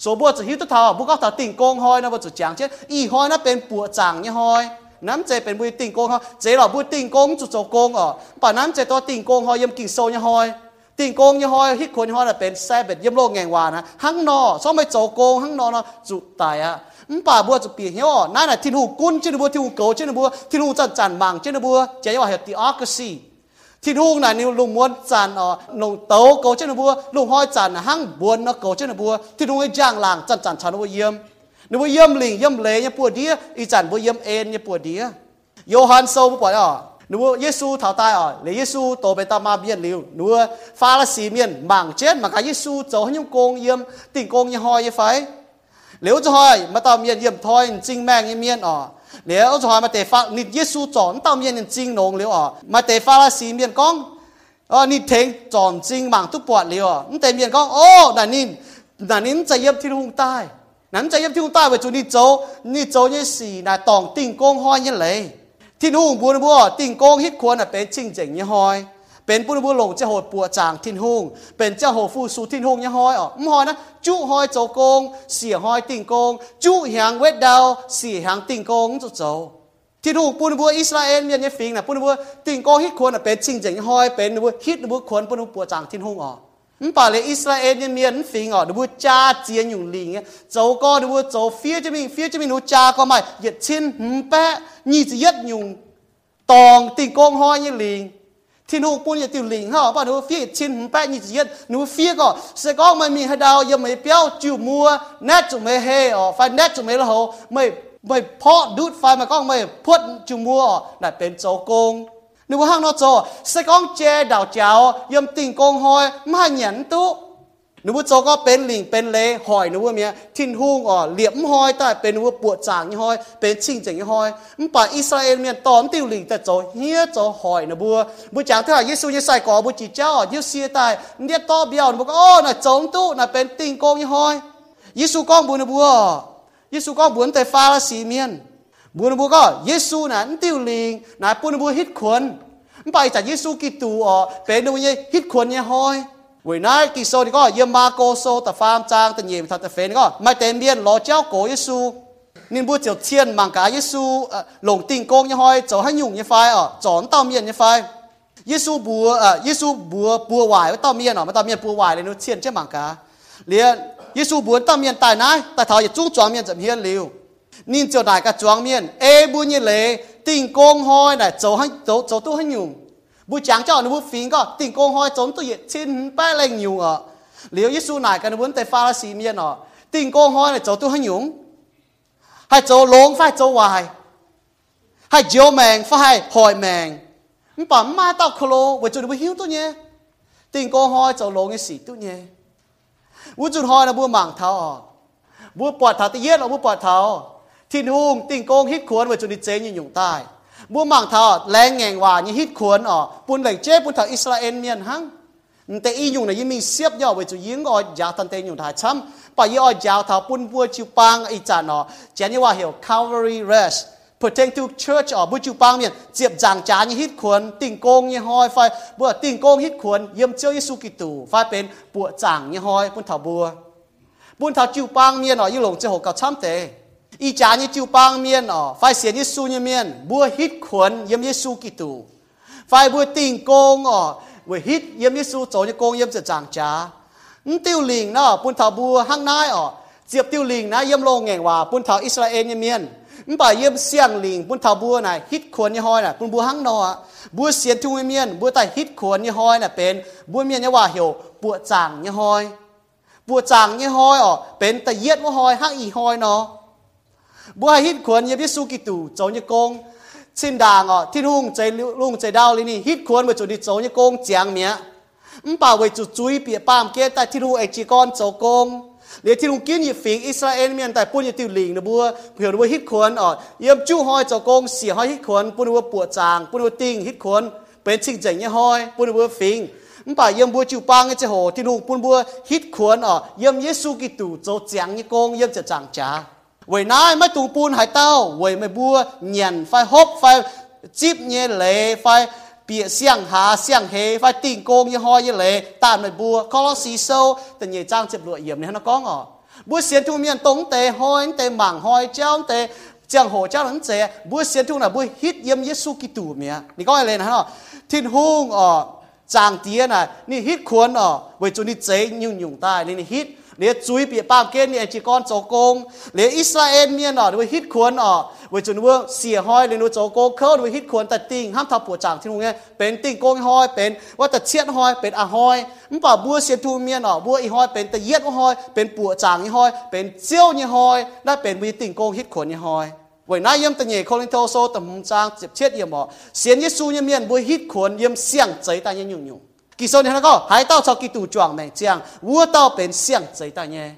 โซบัวจะฮิตตัวเท่าบุกเอาแต่ติ่งโกงห้อยนะบัวจุดจางเจียนอีห้อยน่ะเป็นปัวจางยี่ห้อย น้ำเจเป็นบุยติงโกงเขาเจหล่อบุยติงโกงจุดโจโกงอ๋อป่าน้ำเจตัวติงโกงหอยยำกิ่งโซยหอยติงโกงยหอยฮิตคนหอยเป็นแซ่เบ็ดยำโลกแงงวานะหังนอซ้อมไม่โจโกงหังนอเนาะจุดตายอะมป่าบัวจะเปียเหี้ยนั่นน่ะที่หูกุนที่บัวที่หูโกที่บัวที่หูจันจันมังที่บัวเจว่าเหตุออกซีที่หูน่ะนี่ลุงม้วนจันอ๋อลุงโตโกที่บัวลุงห้อยจันหังบวนเนาะโกที่บัวที่หูย่างลางจันจันชานบัวเยี่ยม นึกว่าเยี่ยมลิงเยี่ยมเลเนี่ยปวดเดียอีจันบัวเยี่ยมเอ็นเนี่ยปวดเดียโยฮันโซบุปผอะนูเยซูเท่าตายอะเลยเยซูโตไปตามมาเบียนลิวนูฟาลสีเมียนมังเจ็ดมังกาเยซูโจให้ยุ่งโกงเยี่ยมติ่งโกงยี่หอยยี่ไฟเหลียวจะหอยมาตามเมียนเยี่ยมทอยจริงแม่งเมียนอะเหลียวจะหอยมาเตะฟ้านิดเยซูจอนตามเมียนจริงนงเหลียวอะมาเตะฟาลสีเมียนก้องอ๋อนี่เทงจอนจริงมังทุกปวดเหลวอะนี่เตะเมียนก้องโอ้ด่านินด่านินจะเยี่ยมที่ทุ่งใต้ นั้นจะเยี่ยมที่ทุ่งใต้ไปจุนี่โจนี่โจนี่สี่นายตองติ่งโกงหอยยี่เลยที่นู่นบัวบัวติ่งโกงฮิตควรเป็นชิงเจ๋งยี่ห้อยเป็นปุ้นบัวหลงเจ้าโหดปัวจางทินหุงเป็นเจ้าโหฟูสูทินหุงยี่ห้อยอ๋อมหอยนะจุหอยโจโกง เสียหอยติ่งโกง จุหางเวดดาวเสียหางติ่งโกงจุโจที่นู่นปุ้นบัวอิสราเอลเมียนยี่ฟิงนะปุ้นบัวติ่งโกงฮิตควรเป็นชิงเจ๋งยี่ห้อยเป็นบัวฮิตบัวควรปุ้นบัวปัวจางทินหุงอ๋อ ป่าเลยอิสราเอลเนี่ยมีอันฟิงอ๋อดูจ้าเจียนอยู่ลิงเนี่ยเจ้าก็ดูเจ้าเฟียจะมีเฟียจะมีหนูจ้าก็ไม่เหยียดชินหืมแปะนี่จะยัดยุงตองติงกงห้อยยี่ลิงที่นูปุ่นอย่าติวลิงเหรอป่าหนูเฟียชินหืมแปะนี่จะยัดหนูเฟียก็เสก็มันมีให้ดาวยังไม่เปี้ยวจิ๋วมัวแน่จุ๋มไม่เฮอ๋อไฟแน่จุ๋มไม่ละโหไม่ไม่เพาะดูดไฟมันก็ไม่พุดจิ๋วมัวอ๋อนั่นเป็นเจ้าโกง nếu mà hàng nó cho sẽ con che đào cháo yếm tình công hoi mà nhẫn tu nếu mà cho có bên lình bên lê hỏi nếu mà mía thiên hung ở liễm hoi tại bên nếu mà buộc chàng như hoi bên chinh chỉnh như hoi mà bà Israel miền tóm tiêu lình tại cho hía cho hỏi nếu mà bữa chàng thế là Giêsu như sai có bữa chỉ cháu ở Giêsu tại niết to biểu nếu mà ô là chống tu là bên tình công như hoi Giêsu con buồn nếu mà Giêsu con buồn tại pha là xì miền หอยมันป่าอิสราเอลเมียนตอนติวลิงแต่โจเฮียโจหอยนะบัวบัวจางเท่าเยซูยังใส่ก่อบัวจีเจ้าเยซูเสียตายเนี่ยต่อเบี้ยวบัวก็อ๋อน่ะจงตู้น่ะเป็นติงโกงยี่หอยเยซูก้องบัวนะบัวเยซูก้องบัวแต่ฟาลสีเมียนบัวนะบัวก็เยซูน่ะติวลิงน่ะปุ่นบัวฮิตขวนมันไปจากเยซูกิตูอ๋อเป็นนึกว่าฮิตขวนยี่หอย vì nãy kỳ sau thì có yếm ma cô sô ta phàm trang ta nhiệm thật ta phê có mai tên biên lo cháu cổ Giêsu nên bữa chiều thiên mang cả Giêsu lồng tình công như hoi chỗ hay nhung như phai ở chọn tao miên như phai Giêsu bùa Giêsu bùa bùa hoài với tao miên ở mà tao miên bùa hoài lên nó thiên chứ mang cả liền Giêsu bùa tao miên tài nãy tài thảo trung chọn miên chậm hiên liu nên chiều đại cả chọn miên ê bùa như lệ tình công hoi này chỗ hay chỗ chỗ tu hay nhung บุจังเจ้าหนูฟิงก็ติ่งโกงหอยจนตัวเย็ดชินแป้แรงอยู่อ่ะเหลียวยิสูนายกันวุ้นแต่ฟารา nên cho đại cả chuang miên. Ê bu như lệ tình công hoi này cháu hay cháu cháu tu hay nhung, bu chẳng cho nó bu phiền có tình công hoi cháu tu yết trên ba lên nhiều ở. Liệu Giêsu này cái nó muốn tay pha là xì miên ở. Tình công hoi này cháu tu hay nhung, hay cháu lốn phải cháu hoài? Hay chiếu mèn phải hỏi mèn mình bảo mai tao khổ vậy chúng nó bu hiếu tu nhé. Tình công hoi cháu lốn cái gì tu nhé. Bu chúng hoi là bu mảng thao bu bọt thao thì là bu bọt thao thiên hung tình cô hít cuốn về chỗ đi chế như nhung tai bua mảng thao lén ngèn hòa như hít cuốn ở bun lệnh chế bun thao Israel miền hăng แต่อีอยู่ในยิ่งมีเสียบย่อไปจู่ยิงก็ยาทันเตอยู่ถ่ายช้ำปะยี่อ้อยยาวท่าปุ่นบัวชิวปังอีจานอเจนี่ว่าเหี่ยว Calvary Rest pertain to church อ๋อบุจูปังเนี่ยเจียบจางจานยี่ฮิตขวนติ่งโกงยี่ห้อยไฟบัวติ่งโกงฮิตขวนเยี่ยมเจ้ายิสุกิตูไฟเป็นปวดจางยี่ห้อยปุ่นถาบัวปุ่นถาจิวปังเมียนอ๋อยี่หลงเจ้าหกกับช้ำเต อีจานี่จิวปังเมียนอ๋อไฟเสียยิสุยี่เมียนบัวฮิตขวนเยี่ยมยิสุกิตูไฟบัวติงโกงอ๋อ với hít yếm Giêsu chỗ như công yếm จะจางจ้า tiêu li งเนาะปุ่นถาบัวห้างน้ายอ๋อเจียบ tiêu li งนะเยำโลงแงว่าปุ่นถาอิสราเอลเมียนมันบ่าเยำเสียงลิงปุ่นถาบัวน่ะฮิตขวนยี่ห้อยน่ะปุ่นบัวห้างนอบัวเสียนทุ่งเมียนบัวแต่ฮิตขวนยี่ห้อยน่ะเป็นบัวเมียนยี่ว่าเหี่ยวปวดจางยี่ห้อยปวดจางยี่ห้อยอ๋อเป็นแต่เย็ดว่าห้อยห้างอีห้อยเนาะ บัวฮิตขวนยับยิสุกิตูโจยกงชินดางอะที่ลุงใจรุ่งใจดาวลยนี่ฮิตขวนไปจุดดิโจยกงเจียงเมียมป่าไว้จุดจุยเปียป้ามเกตแต่ที่ลุงไอจีกอนโจกงเดี๋ยวที่ลุงกินยิฟิงอิสราเอลเมียนแต่ปุ่นยิติลิงนะบัวเผื่อว่าฮิตขวนอะเยี่ยมจู้ห้อยโจกงเสียห้อยฮิตขวนปุ่นว่าปวดจางปุ่นว่าติ้งฮิตขวนเป็นชิงใจเงี้ยหอยปุ่นว่าฟิงมป่าเยี่ยมบัวจิวปังเจ้โหที่ลุงปุ่นบัวฮิตขวนอะเยี่ยมเยซูกิตูโจเจียงยกงเยี่ยมจะจางจ้า vậy nay mấy tùng bùn hải tao. Vậy mấy bùa nhận phải hốp phải chip nhé lệ phải bịa xiang hà xiang hề phải tình công như hoa như lệ tàn mấy bùa có xì sâu từ nhảy trang chụp lụa yểm này nó có ngỏ bùa xiên thu miền tống tề hoi tề mảng hoi chéo tề chẳng hồ cháu lắm chế bữa xiên thung là bữa hít yếm Giêsu Kitô mía nị coi lên hả thiên hung ở chàng tía này nị hít khuôn ờ, ở bởi chỗ nị chế nhung nhung tai nên nị hít. เลียจุยเปียปามเกณฑ์เนี่ยจีกอนโจโกงเลียอิสราเอลเมียนอะด้วยฮิตควรอะไว้จนว่าเสียห้อยเลยนูโจโกงเขาด้วยฮิตควรแต่ติงห้ามทับปวดจางที่นู่นเนี่ยเป็นติงโกงห้อยเป็นว่าแต่เชียดห้อยเป็นอะห้อยมันป่าบัวเสียทูเมียนอะบัวอีห้อยเป็นแต่เย็ดห้อยเป็นปวดจางยี่ห้อยเป็นเจียวยี่ห้อยได้เป็นมีติงโกงฮิตควรยี่ห้อยไว้นายเยี่ยมตะเย่โคลินโตโซตะมุงจางเจ็บเชียดเยี่ยมอ่เสียนเยซูเนี่ยเมียนบัวฮิตควรเยี่ยมเสียงใจแต่ยังยุ่งยุ่ง 你实你看那个海盗超级杜徒没？这样，我到变想贼大呢。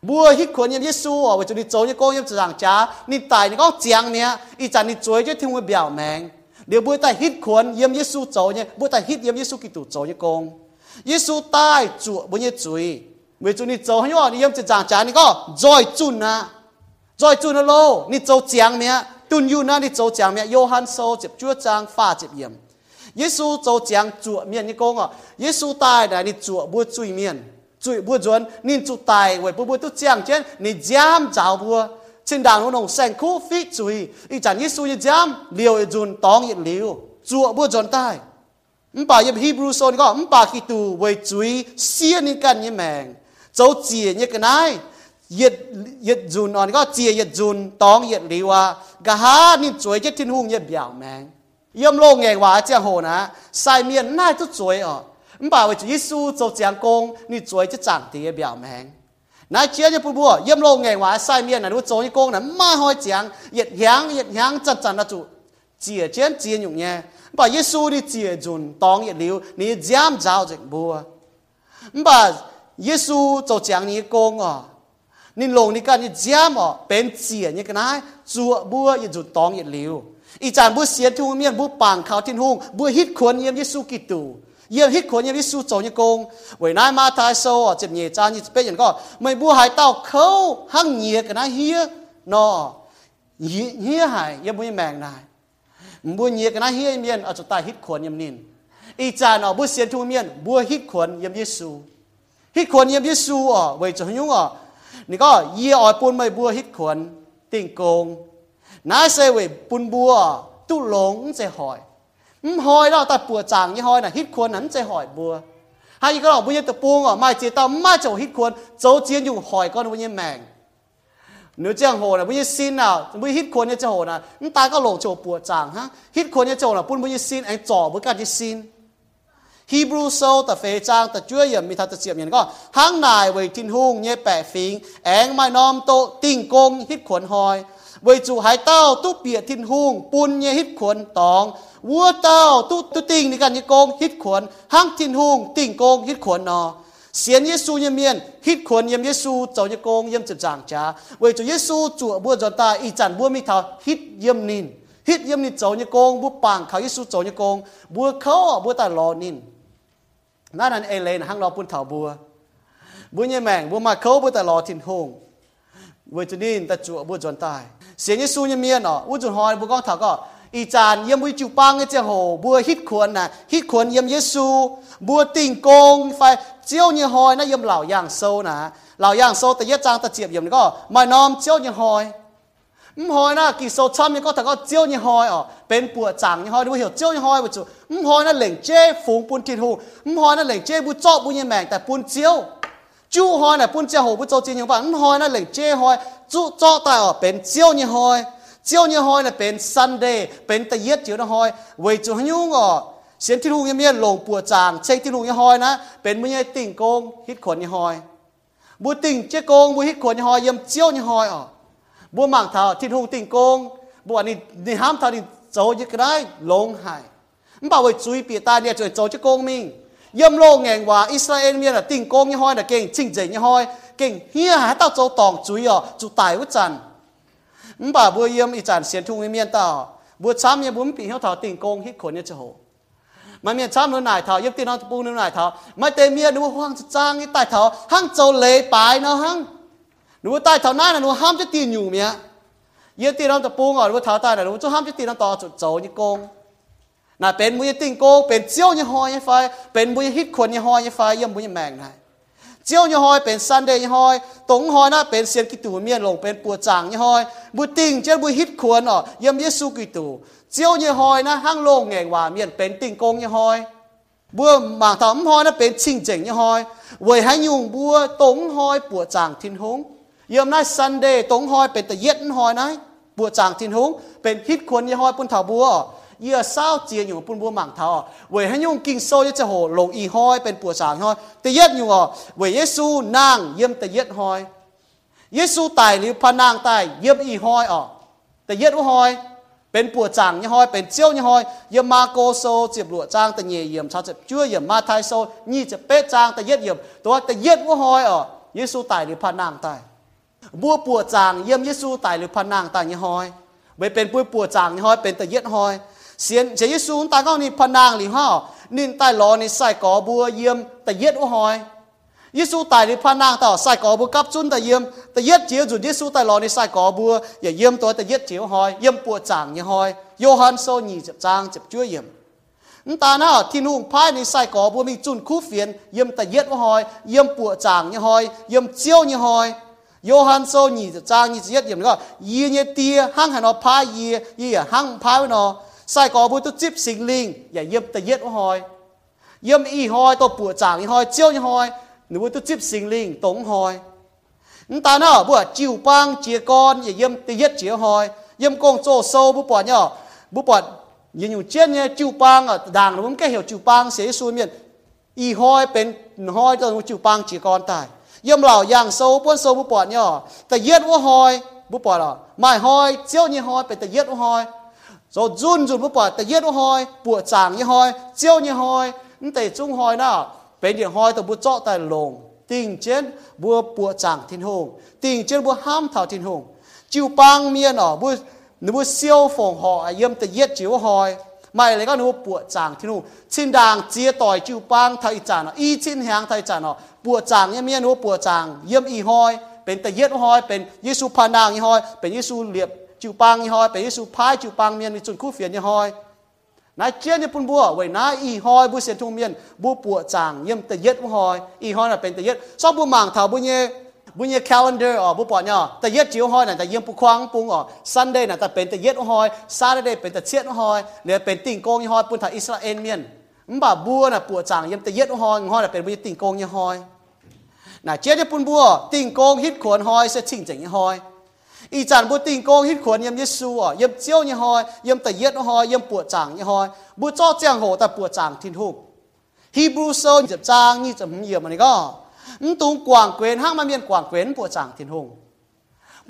我一群人耶稣，我叫你走，你个人只当家。你带你讲呢？你在你嘴就听我表明。你不带一群人耶稣走呢？不带一群耶稣基督徒走一个？耶稣带主不是主，我叫你走你看哦，你光只当家，你个再准呐，再准的喽。你走讲没？进入呐，你走讲没？又喊收集，就讲发只言。耶稣就讲做面，你讲哦，耶稣带来你做不罪面，罪不准你做带为不不都讲讲你讲找不，现在我弄善苦非罪，一讲耶稣一讲留一准当一留，做不准带。唔把入 Hebrew 说你讲唔把基督为罪，先你干一命，就解一个奈。ยดยดจุนอ่อนก็เจียยดจุนตองยดลีวากะหานี่สวยเจ็ดทิ้นหุ่งเย็บยาวแมง ย่อมโลกไงว่าเจ้าโหนะใส่เมียนน่าจะสวยอะมบ่าวจะยิสูจะจางกงนี่สวยจะจางตีเบียวแมงนายเชียจะพูดว่าย่อมโลกไงว่าใส่เมียนน่ะรู้โจยกงน่ะมาหอยจางเหยียดยางเหยียดยางจันจันนะจุเจียเจียนเจียนอยู่เนี่ยบ่ายิสูนี่เจียจุนตองเหยียดลิวนี่จามเจ้าจังบัวมบ่ายิสูจะจางนี่กงอะนี่ลงนี่กันนี่จามอะเป็นเจียนี่กันนะจวบบัวยีจุดตองเหยียดลิว อีจานบุเสียนทุ่งเมียนบุปางเขาทิ้นหุ่งบุฮิตขวนเยี่ยมยิสุกิตูเยี่ยมฮิตขวนเยี่ยมยิสุโจยกงเวนายมาทายโซเจ็บเหยจานยิเป็นยัางก็ไม่บุหายเต้าเขาหั่งเหยกันนะเฮียนอเฮียเหายเยี่ยมบุยแมงนายบุเหยกันนะเฮียเมียนอาจจะตายฮิตขวนเยี่ยมนินอีจานอบุเสียนทุ่งเมียนบุฮิตขวนเยี่ยมยิสุฮิตขวนเยี่ยมยิสุอ๋อเวจงยุ่งอ๋อนี่ก็เยี่ยอ่อยปูนไม่บัวฮิตขวนติ่งโกง น้าเสวยปุนบัวตุหลงจะหอยมหอยเราตัดปัวจางยี่หอยน่ะฮิตควรนั้นจะหอยบัวหายก็เราบุญยตะปูงอะไม่เจตาไม่เจ้าฮิตควรเจ้เจียนอยู่หอยก้อนบุญยแมงเนื้อเจียงโหน่ะบุญยซินอะบุญฮิตควรเนี่ยจะาโหน่ะตาก็หลงโจปัวจางฮะฮิตควรเนี่ยเจ้หน่ะปุ่นบุญยซินไอ้จ่อบุญการยซินฮีบรูโซแต่เฟจางแต่จ้วยเยี่ยมมีทัตเสียมอย่าก็ห้างนายเวทินหุ้งเนี่ยแปะฟิงแองไม่น้อมโตติ่งกงฮิตขวนหอย วยจู่หายเต้าตู้เปียทินหุงปุนเยฮิดขวนตองวัวเต้าตู้ตู้ติงในการยโกงฮิดขวนห้างทินหุงติงโกงฮิดขวนนอเสียนเยซูเยี่มียนฮิดขวนเยมเยซูเจ้าเยโกงเยมจับจางจ้าวยจู่เยซูจั่วบัวจอนตาอีจันบัวมีเท้าฮิดเยมนินฮิดเยมนินเจ้าเยโกงบัวปางเขาเยซูเจ้าเยโกงบัวเขาบัวตาลอนินนั่นนั่นเอเลนห้างรอปุ่นเถาบัวบุญยแมงบัวมาเขาบุญแต่รอทินหงบุญจุนินตะจั่วบัวจนตาย เสียงยิสูเนี่ยเมียนอ๋อวุจุนหอยบุกองถาก็อีจานเยี่ยมวิจูปังเจียโหบัวฮิดควรน่ะฮิดควรเยี่ยมเยซูบัวติ่งกงไฟเจียวเนี่ยหอยนะเยี่ยมเหล่าย่างโซนะเหล่าย่างโซแต่เยจางตะเจียบเยี่ยมก็มานอมเจียวเนี่ยหอยมหอยน่ะกี่โซช้ำเนี่ยก็แต่ก็เจียวเนี่ยหอยอ๋อเป็นปวดจางเนี่ยหอยดูเหี่ยวเจียวเนี่ยหอยบุจูมหอยน่ะเหล่งเจ้ฝูงปุนทิดหูมหอยน่ะเหล่งเจ้บุจ่อบุญเนี่ยแมงแต่ปุนเจียว chú hỏi này bún chè hồ bún cho chín nhưng bạn hỏi này lệnh chè hỏi chú cho tài ở bên chiều như hỏi chiều như hỏi là bên Sunday, bên tây yết chiều như hỏi vậy chú hãy nhung ở xiên thiên hùng như miên lồng bùa tràng chơi thiên hùng như hỏi nè bên mới nhai tỉnh công, hít khuẩn như hỏi bùa tỉnh chê công bùa hít khuẩn như hỏi yếm chiều như hỏi ở. Bùa mảng thảo thiên hùng tỉnh công bùa này đi ham thảo đi dấu như cái đấy lồng hải bảo vậy chú ý bị tai địa trời dấu chê công mình yếm lô ngàn hòa Israel miền là tình công như hoi là kinh chinh chế như hoi. Kinh hia hải tao châu tòng chú ý ở chú tài hút chăn bà bùa yếm ý chăn xiên thung miền tao. Bùa chám như bốn bị hiếu thảo tình công hít khốn như châu hồ mà miền chám nữa này thảo yếm tin nó bu nữa này thảo mà tề miền đúng hoang trang cái tài thảo, hăng châu lệ bài nó hăng. Đúng tài thảo nãy là đúng ham cho tiền nhủ miệng yếm tin nó tập bu ngồi đúng thảo tài là đúng cho ham cho tiền nó tỏ chỗ châu như công นติ่งกงยี่ห้อยบัวหมางถามห้อยน่ะเป็นชิงเจ๋งยี่ห้อยเวยให้ยุงบัวตงห้อยปัวจางทินหงเยี่ยมน่ะซันเดย์ตงห้อยเป็นแต่เย็ดห้อยนะปัวจางทินหงเป็นฮิตควรยี่ห้อยปุ่นเถาบัว เยื่อเศร้าเจียอยู่ปุ่นบัวหมางเทาเวยให้ยุ่งกิงโซยจะโหลงอีห้อยเป็นปัวจางห้อยแต่เย็ดอยู่อะเวยเยซูนางเยี่ยมแต่เย็ดห้อย เยซูตายหรือพนางตายเยี่ยมอีห้อยออกแต่เย็ดว่าห้อยเป็นปัวจางยี่ห้อยเป็นเจียวยี่ห้อยเยี่ยมมาโกโซเจียบหลวจางแต่เยี่ยเยี่ยมชาจะช่วยเยี่ยมมาไทยโซนี่จะเป๊ะจางแต่เย็ดเยี่ยมตัวแต่เย็ดว่าห้อยออกเยซูตายหรือพนางตายบัวปัวจางเยี่ยมเยซูตายหรือพนางตายยี่ห้อยไม่เป็นปัวปัวจางยี่ห้อยเป็นแต่เย็ดห้อย เสียนเจเยซูตายก็นี่พนางหรือห่อนินใต้ล้อนี่ใส่กอบัวเยี่ยมแต่เย็ดว่าห้อยเยซูตายในพนางต่อใส่กอบัวกับจุนแต่เยี่ยมแต่เย็ดเจียวจุดเยซูตายรอในใส่กอบัวอย่าเยี่ยมตัวแต่เย็ดเจียวหอยเยี่ยมปวดจางยี่หอยโยฮันโซนีจับจางจับช่วยเยี่ยมนตาหน้าที่นุ่งพายในใส่กอบัวมีจุนคู่เฟียนเยี่ยมแต่เย็ดว่าหอยเยี่ยมปวดจางยี่หอยเยี่ยมเจียวยี่หอยโยฮันโซนีจับจางยี่เย็ดเยี่ยมก็ยีเนี่ยเตียห้างหันอพายยียี่ห้างพายไว้นอ sai có vui tôi chip sinh linh ya dạ, yếm ta yết hoi yếm y hoi tôi bùa chàng y hoi chiêu y hoi nếu vui tôi chip sinh linh tống hoi ta nó bùa chiều băng chia con. Ya yếm ta yết chia hoi yếm con trô sâu bùa bỏ nhỏ. Bùa bỏ như nhiều chết nhé chiều băng ở đàng nó cũng cái hiểu chiều băng sẽ xuống miền y hoi bên hoi cho chiều băng chia con tài. Yếm lão yang sâu bùa sâu bùa bỏ nhỏ. Ta yết bùa hoi bùa bỏ à mai hoi chiêu như hoi bên ta yết hoi rồi run run bữa bỏ tê yết bữa hoi bữa chàng như hoi chiều như hoi tê trung hoi nào เป็นอย่างหอยตัวบุเจาะแต่ลงติงเช่นบัวปัวจางทินหงติงเช่นบัวห้ามเท่าทินหงจิวปังเมียนอ๋อบัวนึกว่าเซียวฝงหอเยี่ยมแต่เย็ดจิวหอยไม่เลยก็นึกว่าปัวจางทินหงชินดางเจียต่อยจิวปังไทยจานอ๋ออีชินหางไทยจานอ๋อปัวจางเนี่ยเมียนึกว่าปัวจางเยี่ยมอีหอย เป็นแต่เย็ดหอยเป็นเยซูพานางอีหอย เป็นเยซูเหลียบ chịu bang như hoi bé su phai chịu bang miền mi chun khu phiền như hoi. Nãy chiến như pun bùa vậy nãy y hoi bu xiên thung miền bu bùa chàng yếm tê yết bu hoi. Y hoi là bên tê yết so bu mảng thảo bu nhê bu nhê calendar ở bỏ nhỏ tê yết chiếu hoi là tê yếm bu khoang pung ở sunday là tê bên tê yết bu hoi, saturday bên tê chiết bu hoi nếu bên tình công như hoi pun thảo israel miền bà bùa là bùa chàng yếm tê yết bu hoi hoi là bên bu tình công như hoi. Nãy chiến như pun bùa tình công hít cuốn hoi sẽ chỉnh chỉnh như hoi. อยหอยน่ะเป็นบุญติ่งโกงหอยน่ะเจียนญี่ปุ่นบัวติ่งโกฮิตขวนหอยเสียชิงเจ๋งหอยอีจานบุติงโกฮิตขวนยำเยซูอะยำเจียวยี่หอยยำแต่เย็ดหอยยำปวดจางยี่หอยบุจ้อเจียงโหแต่ปวดจางทิ้งหุกฮีบรูโซนจะจางนี่จะมึงเยี่ยมมันก็ตุงกว่างเกวนห้างมาเมียนกว่างเกวนปวดจางทิ้งหุก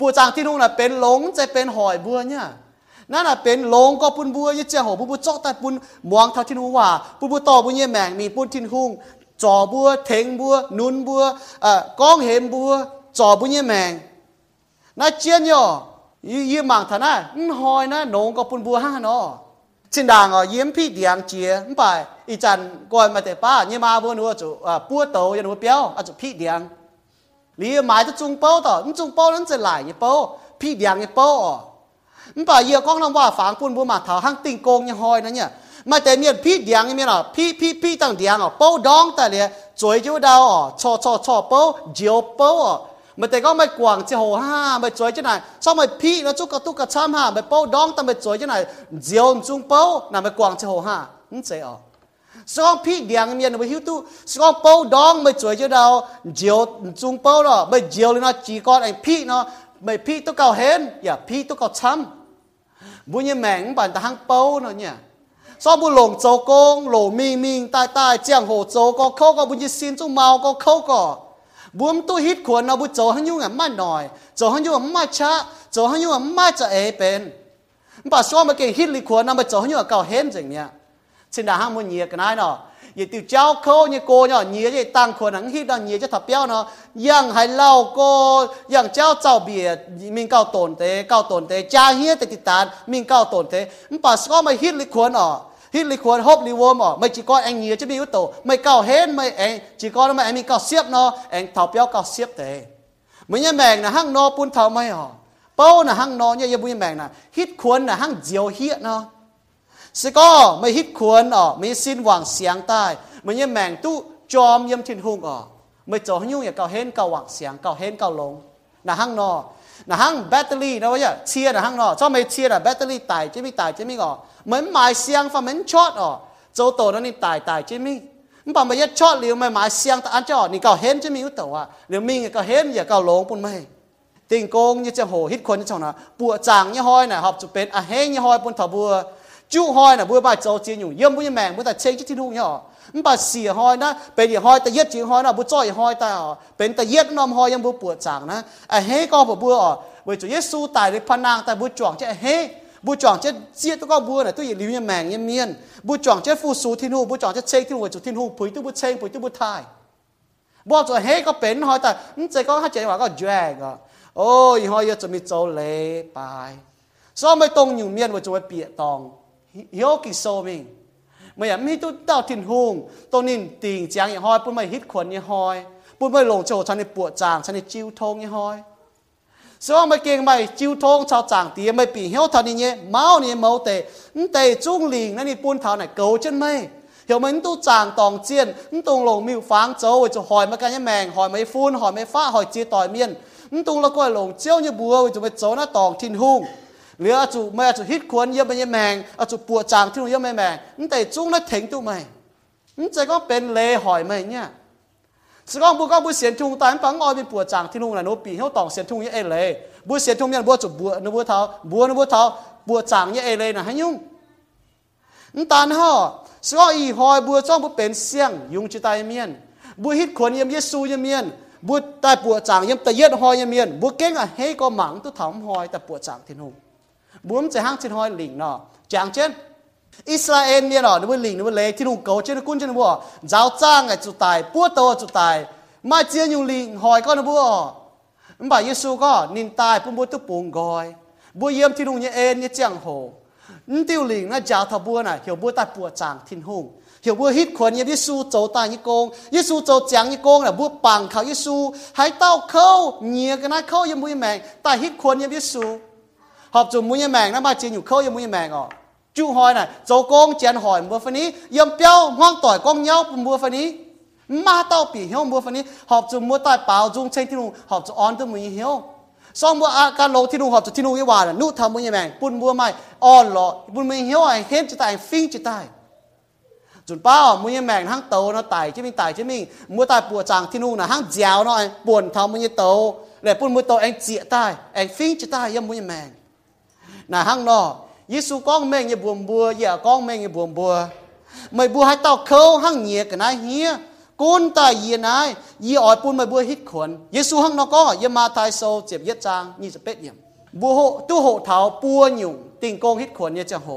ปัวจางที่นู่นน่ะเป็นหลงจะเป็นหอยบัวเนี่ยนั่นน่ะเป็นหลงก็ปุนบัวยี่เจ้าหัวปุนบัวจอแต่ปุนมวงเท่าที่นู่นว่าปุนบัวต่อปุนเยี่ยแมงมีปุนทินหุ่งจอบัวเถงบัวนุนบัวเอ่อก้องเห็มบัวจอปุนเยี่ยแมง น่าเจียนย่อยี่มังท่านะหอยนะหนงก็ปุนบัวห้าเนาะ xin đàng ở yếm phi điang chia không phải ý chân gọi mà để ba nhưng mà vừa nữa chủ à bua tàu ya nữa béo à chủ phi điang lý mãi cho trung bao tao trung bao nó sẽ lại như bao phi điang như bao không phải giờ con làm ว่า phản quân bua mà thảo hang tinh công như hoi nó nhỉ mà để miền phi điang như miền à phi phi phi tăng điang à bao đong tại liền chuối chú đau à cho cho cho bao diều bao à mày tại có mày quảng chỉ hồ, ha mày chơi thế này. Sao mày phi nó chút cả tu cả chăm, ha? Mày bao đong tao mày chơi thế này. Diều chung bao, là mày quảng chỉ hồ, ha? Không chơi ở. Sao phi điang miền mày hiểu tu sao bao đong mày chơi thế đâu? Diều chung bao đó. Mày diều nó chỉ còn anh phi nó. Mày phi tu cầu hên. Ya phi tu cầu chăm. Bu như mèn bản ta hang bao nó nhỉ. Sao bu lồng châu công lồng mi mi tai tai, chiang hồ châu có khâu có bu như xin chung mau có khâu có buông tu hít khuôn nó bu cho hắn nhung mà mai cho hắn nhung mà cha, cho hắn nhung mà mai cha ế bên. Bà xóa mà cái hít lì khuôn nó, mà cho hắn nhung cao hên chừng nhá xin đã ham muốn nhiệt cái này nó vậy từ cháu khâu như cô nhỏ nhiều vậy tăng khuôn hắn hít nó nhiều cho thập béo nó yang hay lau cô yang cháu cháu bìa, mình cao tổn thế cao tổn thế cha hiết thì tàn mình cao tổn thế bà xóa mà hít lì khuôn nó hít lý khuẩn, hốp lì vôm ở mày chỉ có anh nhiều chứ bị yếu tổ. Mày cao hết mày anh, chỉ có mày anh mình cao xếp nó, anh thảo béo cao xếp thế mày nhớ mèn là hăng nó bún thảo mày hả bao là hăng nó nhớ nhớ bún mèn là hít khuẩn là hăng diều hiết nó. Sẽ có mày hít khuẩn ở mày xin hoàng sáng tai. Mày nhớ mèn tu chom yếm thiên hung ở. Mày cho nhung nhà cao hết cao hoàng sáng cao hết cao lông là hăng no là hăng battery nó vậy chia là hăng no cho mày chia là battery tải chứ mi tải chứ mi ngỏ เหมือนหมายเสียงฟ้าเหมือนช็อตอ๋อโจโตนั่นนี่ตายตายใช่ไหมมันบอกมายัดช็อตเหลียวไม่หมายเสียงแต่อันจอนี่ก็เห็นจะมีอุตตวะเหลียวมีก็เห็นอย่าก็หลงปุ่นไม่ติงโกงยี่จะโหฮิตคนจะชนะปัวจางยี่ห้อยน่ะหอบจะเป็นอะเฮงยี่ห้อยปุ่นถบัวจู้ห้อยน่ะบัวบ่ายโจเจียนอยู่เยี่ยมบุญแมงบุญแต่เชงที่ทุ่งเนี่ย มันบาดเสียหอยนะเป็นอีหอยแต่เย็ดจีหอยนะบุจ้อยหอยตาอ๋อเป็นแต่เย็ดนอมหอยยังบุปวดจางนะเอ้เฮก็บ่บัวอ๋อเวจุเยซูตายในพนางแต่บุจ่องเจ้เฮบุจ่องเจ้เสียตัวก็บัวน่ะตัวอย่าลิ้วอย่าแมงอย่าเมียนบุจ่องเจ้ฟูสูที่นู่บุจ่องเจ้เชงที่หัวจุที่นู่ปุ๋ยตัวบุเชงปุ๋ยตัวบุทายบ่จุเฮก็เป็นหอยแต่เจ้ก็ถ้าเจ้ว่าก็แย่ก็โอ้ยหอยจะมีโจเลไปซ้อมไม่ตรงอยู่เมียนว่าจะไปเปียตองเฮียวกิโซมิง ไม่อยากมีตัวดาวถิ่นหงตัวนินติงจางยี่างหอยปุ่นไม่ฮิตขวนยี่างหอยปุ่นไม่ลงโจฉันในปวดจางฉันในจิ้วทงยี่างหอยสว่างไปเก่งไม่จิ้วทงชาวจางตีไม่ปีเหี้ยวทันนี่เนี่เมาเนี่ยเมาเตะเตะจุ้งหลิงนั่นนี่ปุ่นเท้าไหนเกาจนไม่เดี๋ยวมันตู้จางตองเจียนนตรงลงมิวฟางโจ้จะหอยมากันยังแมงหอยไม่ฟูนหอยไม่ฟ้าหอยจีต่อยเมียนนตรงละก้อยลงเจียวเนี่ยบัวจะไปโจน้าตองทิ้นหุ่ง เหลือจุไม่จุฮิตควรเยังแมงอาจูปวดจางที่เราเยอะไม่แมงนั่นแต่จุ้งนั่นถึงตัวไหมนั่นใจก็เป็นเลหอยไหมเนี่ยสกองบุก็บุเสียนทุงตายปังออยเป็นปวดจางที่นุ่งนะโนปีเขาตองเสียนทุงเยี่เอเลยบุเสียนทุงเนี่ยบัวจุบบัวนบัวเท้าบัวนบัวเท้าปวดจางเยี่เอเลยนะให้ยุ่งนั่นตานห่อสกองอีหอยบัวจ้องบุเป็นเสียงยุงจิตายเมียนบัวฮิตขวนยมเยซูเยมเมียนบัวตายปวดจางยมแต่เย็ดหอยยมเมียนบัวเก่งอะเฮ้ก็หมังตัวถามหอยแต่ปวดจางที่นุ่ง บุ้มจะห้างชิ้นหอยหลิงเนาะจางเช่นอิสราเอลเนี่ยเนาะนึกว่าหลิงนึกว่าเลที่ลุงเกาเช่นกุ้นเช่นว่าเจ้าจ้างไอ้จุดตายปั้วโตจุดตายมาเจียนอยู่หลิงหอยก็นึกว่าบ่ายเยซูก็นินตายปุ่มบัวตุปุงกอยบัวเยี่ยมที่ลุงเนี่ยเอ็นเนี่ยเจียงโหนี่ติวหลิงนะเจ้าทบัวน่ะเหี่ยวบัวตายปัวจางทิ้นหงเหี่ยวบัวฮิตขวนเนี่ยยิสูโจตายยี่โกงยิสูโจจางยี่โกงน่ะบัวปังเขายิสูหายเต้าเข้าเหนียกันนะเข้ายังบุยแมงแต่ฮิตขวนเนี่ยยิสู học dùng mũi mèn nó mà chia nhung khâu như mũi mèn à chú hỏi này dấu công chén hỏi mua phân ý yếm béo hoang tỏi con nhau mua phân ý mà tao bị hiểu mua phân ý học chú mua tài bảo dung trên thiên hùng học chú on tư mùi hiểu sau mua à cái lô thiên hùng học chú thiên hùng cái hòa là nút thầm mua nhà mèn bún mua mai on lọ bún mùi hiểu anh hết chỉ tài phinh chỉ tài จุดเป้ามือแมงทั้งโตเนาะไต่ที่มีไต่ที่มีมือตายปวดจางที่นู่นนะทั้งเจียวเนาะปวดเท้ามือโตเลยปุ่นมือโตเองเจียตายเองฟิ้งจะตายยังมือแมง นะห้างนอยิสูก้องแม่งยบวมบัวอย่าก้องแม่งยบวมบัวไม่บัวให้เต้าเขาห้างเหยียกันนะเฮียกูนตายยีนายยีอ่อยปูนไม่บัวฮิตขวนยิสูห้างนอก็ยมาทายโซเจ็บเย็ดจางนี่จะเป็ดเยี่ยมบัวโหตู้โหเถาปัวหยุ่งติงโกงฮิตขวนเนี่ยจะโห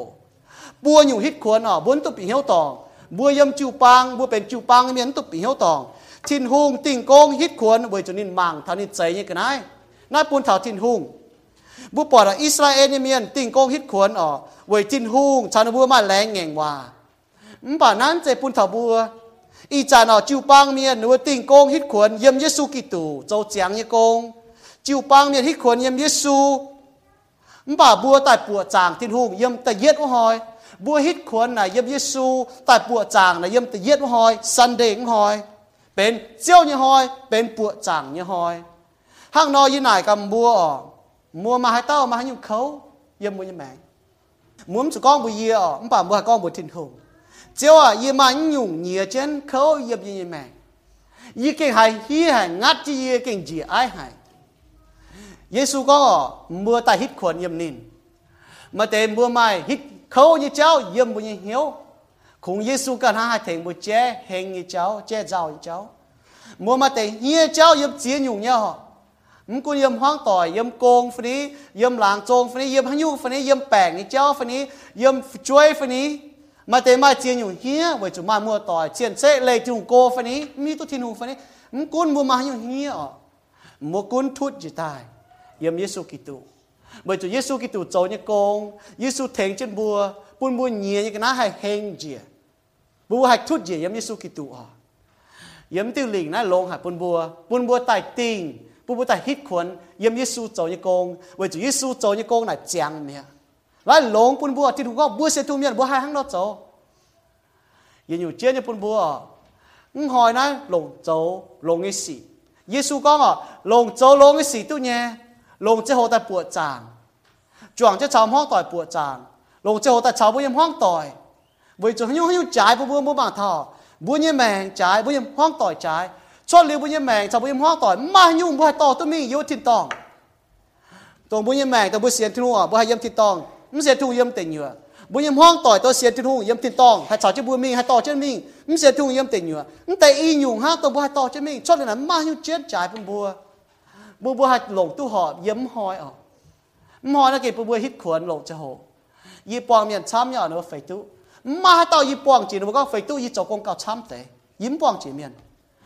ปัวหยุ่งฮิตขวนอะบุนตุปีเหียวตองบัวยำจูปังบัวเป็นจูปังเมียนตุปีเหียวตองทินหุงติงโกงฮิตขวนบัวจนนินมังท่านี้ใจเนี่ยกันนายนายปูนเถาทินหุง บุปผาอิสราเอลเนี่ยมีนติงโกงฮิตขวนออกเวจินฮุงชานบัวมาแรงเงงว่าป่านั้นเจปุนถาบัวอีจานอจิวปังเมียนหนูติงโกงฮิตขวนเยี่ยมเยซูกิตูเจ้าเจียงเยโกงจิวปังเมียนฮิตขวนเยี่ยมเยซูป่าบัวตัดปวดจางทินฮุงเยี่ยมแต่เย็ดอุหอยบัวฮิตขวนน่ะเยี่ยมเยซูตัดปวดจางน่ะเยี่ยมแต่เย็ดอุหอยซันเดงหอยเป็นเจ้าเนี่ยหอยเป็นปวดจางเนี่ยหอยห้างนอยี่นายกำบัวออก mua mà hai tao mà hai nhung khâu yếm mua như mạng muốn cho con buổi giờ ông bà mua con buổi thiên hùng. Chiếu à yếm mà nhung nhìa chân khâu yếm như như mạng yếm kinh hai hi hai ngắt chi yếm kinh gì ai hai Giêsu có mua tay hít khuẩn yếm nín. Mà tề mua mai hít khâu như cháu, yếm bùi như hiếu. Cùng Giêsu cần hai thành bùi che, hèn như cháu, che giàu như cháu. Mua mà tề như cháu, yếm chia nhung nhau มึงกูเยี่ยมห้องต่อยเยี่ยมโกงฝันนี้เยี่ยมหลางโจงฝันนี้เยี่ยมหันยูฝันนี้เยี่ยมแปงนี่เจ้าฝันนี้เยี่ยมช่วยฝันนี้มาเตมาเจียนอยู่เฮียไว้จุมามัวต่อยเจียนเซ่เลยจุงโกฝันนี้มีตุทินูฝันนี้มึงกูนมัวมาอยู่เฮียมัวกูนทุจจิตายเยี่ยมเยซูกิตูเมื่อจุเยซูกิตูโจเนี่ยโกงเยซูเถงเจนบัวปุ่นบัวเนียยังนะให้เฮงเจียบัวให้ทุจเจียเยี่ยมเยซูกิตูอะเยี่ยมติวหลิงนะลงหาปุ่นบัวปุ่นบัวไต่ติ่ง บัวบัวให้หลงตู้หอบยิ้มหอยออกมอยนักเก็บบัวฮิตขวนหลงจะโหยีปองเมียนช้ำยาวเนื้อไฟตู้มาให้ต่อยี cho liu bu nhem mang cho bu nhem hoa tỏi ma nhu bu hai tỏi tu mi yu tin tòng, tong bu nhem mang ta bu xian tin hoa bu hai yếm tin tòng, mu xian tu yếm tên nhựa. Bu nhem hoang tỏi to xian tin hoa yếm tin tòng, hai cháu chứ bu mi hai tỏi chứ mi. Mu xian tu yếm tên nhựa. Mu tay y nhung ha to bu hai tỏi chứ mi. Cho nên là ma nhu chết trái bu bu bu bu hai lồng tu họ yếm hoi ở mò nó kì bu bu hít khuẩn lồng cho hồ yếm bong miền chăm nhỏ nó phải tu. Ma hai to yi bong chỉ nó có phải tu yi cho công cao chăm tế yếm bong chỉ miền.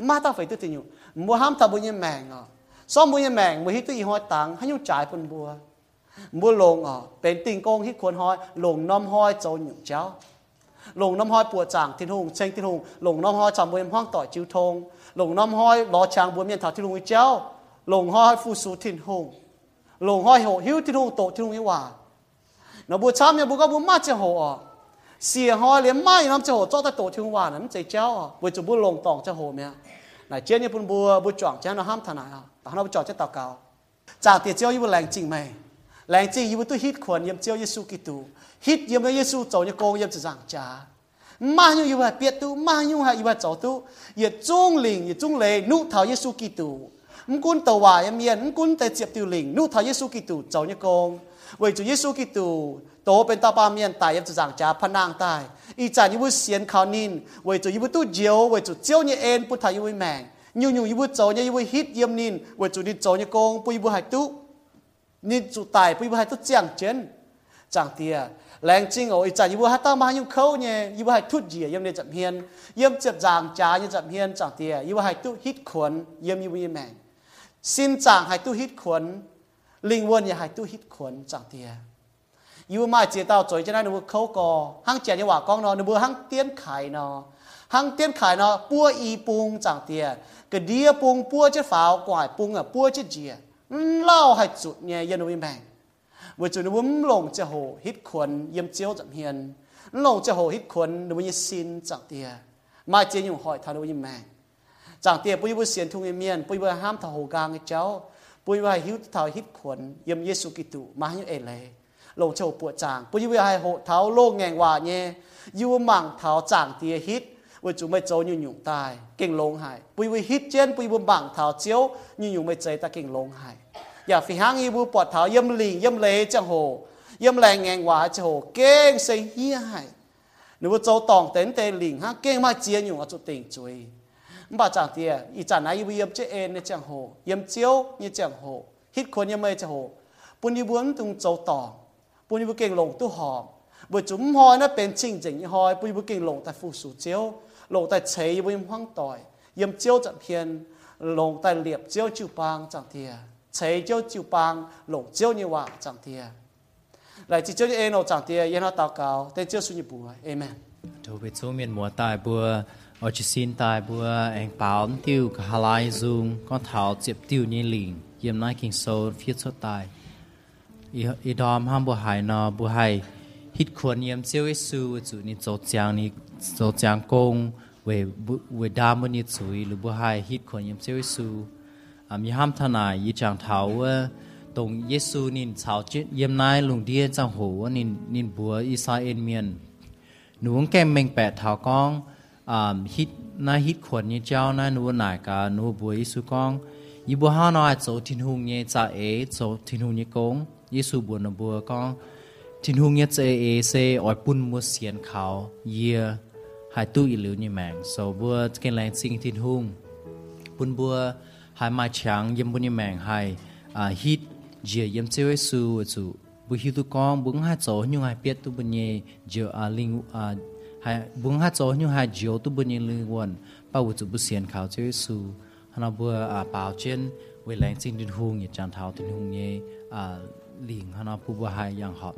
mà ta phải tự tin mua ham ta bùn nhiên mèng à. So bùi nhiên mèng à. mua hít tự hỏi tặng hay nhu trái à, con bùa. Mua lồng à bên tình công hít quần hỏi lồng nom hỏi châu nhục cháu. Lồng nom hỏi bùa chẳng thiên hùng tranh thiên hùng. Lồng nom hỏi chẳng bùn hoang tỏi chiếu thông lồng nom hỏi lo chàng bùi miên thảo thiên hùng cháu. Lồng hỏi phu sú thiên hùng. Lồng hỏi hộ hiếu thiên hùng, tổ thiên hùng yêu hòa. Nó bùa chăm nhà bùa có bùa mát chẳng hộ à. เสียหอยเลี้ยไม่น้ำจะโหจ้าแต่โตทิ้งวานน้ำใจเจ้าอะบุจะบุลงตองจะโหเมียไหนเจ้านี่ปุ่นบัวบุจ่องเจ้าเราห้ามทนายอะแต่เราบุจ่องเจ้าตะเก่าจากเตี้ยเจ้ายี่บุแรงจริงไหมแรงจริงยี่บุตัวฮิตขวนยี่เจ้าเยซูกิตูฮิตยี่บุเยซูเจ้าเนี่ยโกงยี่จะสั่งจ้ามาอยู่อยู่ว่าเปียตูมาอยู่ฮะอยู่ว่าเจ้าตูอย่าจุ้งหลิงอย่าจุ้งเลยนุท้าเยซูกิตูมกุนตะวายเมียนมกุนแต่เจ็บติวหลิงนุท้าเยซูกิตูเจ้าเนี่ยโกง เวจูเยซูกิตูโตเป็นตาปาเมียนตายยับจางจ้าพนางตายอีจานยิบุเสียนขานินเวจูยิบุตู้เจียวเวจูเจียวเนี่ยเอ็นพุทธายิบุแมงยูยูยิบุโจเนี่ยยิบุฮิตเยี่ยมนินเวจูนิโจเนี่ยโกงปุยบุหายตุนิจูตายปุยบุหายตุเจียงเจนจางเตียแรงจริงโอ้ยจ่นยิบุฮัตตามายุ่งเขาเนี่ยยิบให้ทุดเยียยมเนี่ยจับเฮียนเยี่ยมเจ็บจางจ้าเนี่ยจับเฮียนจางเตียยิบให้ตุฮิตขวนเยี่ยมยิบุแมงสินจางให้ตุฮิตขวน ยยันวิแมงว่าจุ ดนี้ว่าลงจะโหฮิตขวนเยี่ยมเจียวจับเฮียนลงจะโหฮิตขวนหรือว่ายิสินจังเตียมาเจียอยู่หอยทานวิแมง chẳng tiền bùi bùi xiên thung miên bùi bùi ham thảo hồ gang cái cháu bùi bùi hiếu thảo hít khuẩn yếm Giêsu Kitô mà như ê lệ lồng châu bùa chàng bùi bùi hai hộ thảo lô ngàn hòa nhé yêu mạng thảo chẳng tiền hít bùi chủ mấy châu như nhung tai kinh lông hại bùi bùi hít trên bùi bùi mạng thảo chiếu như nhung mấy chơi ta kinh lông hại ya phi hang i bu pot thao yam ling yam le chang ho yam lang ngang wa cha ho keng se hi hai nu zo tong ten te ling ha keng ma chia nhung a chu ting chui ba bà chẳng i ít na i bu yếm chế en như chẳng hồ yếm chiếu như chẳng hồ hít khuôn như mai chẳng hồ bún đi bún tung châu tỏ bún đi bún kinh long tu hò bu chúng hoi nó bên chinh chỉnh hoi. Bu bún kinh long tại phụ sủ chiếu long tại chế bu yam hoang tỏi yếm chiếu chẳng hiền long tại liệp chiếu chiếu bang chẳng tia chế chiếu chịu bang lộ chiếu như hoa chẳng thiệt lại chỉ chiếu như em nó chẳng thiệt yên nó tao cao tên chiếu suy như bùa amen. Đồ biết số miền mùa tài bùa ở chỉ xin tài bùa anh bảo tiêu cả hà lai dung con thảo chụp tiêu như lìn yếm nai kinh sâu phía số tài ý đom ham bùa hải nó bùa hải hít khuẩn yếm chiếu ấy su chủ ni chỗ giang ni chỗ giang công về về đam bên ni chuối lũ bùa hải hít khuẩn yếm chiếu ấy su 啊，มีห้ามทนายยี่จังเท้าว่าตรงเยซูนินชาวเจ็ดเยี่ยมนายลุงเดียจังโหว่านินนินบัวอิสราเอลเมียนหนูแกมเมงแปดเท้ากอง um, hit na hit khuẩn như cháu na nu nải cả nu buổi su con. Y bu ha nói chỗ thiên hùng như cha é chỗ thiên hùng như con. Y sư buồn nó bùa con thiên hùng như cha é se ỏi bún mua xiên khảo year hai tu y lưu như mạng so bùa cái làng sinh thiên hùng. Bún bùa hai mai chẳng yếm bún như mạng hai uh, hit giờ yếm chơi su su bu hi tu con bún hai chỗ nhưng hai biết tu bún nhẹ giờ linh uh, hai bung hai chỗ như hai giờ tu bên nhẹ linh quân bao tu bu xiên khảo chơi su hana bua à bảo chân về lãnh sinh tin hùng nhẹ chẳng thảo tin hùng nhẹ à liền hana bu bu hai yang hot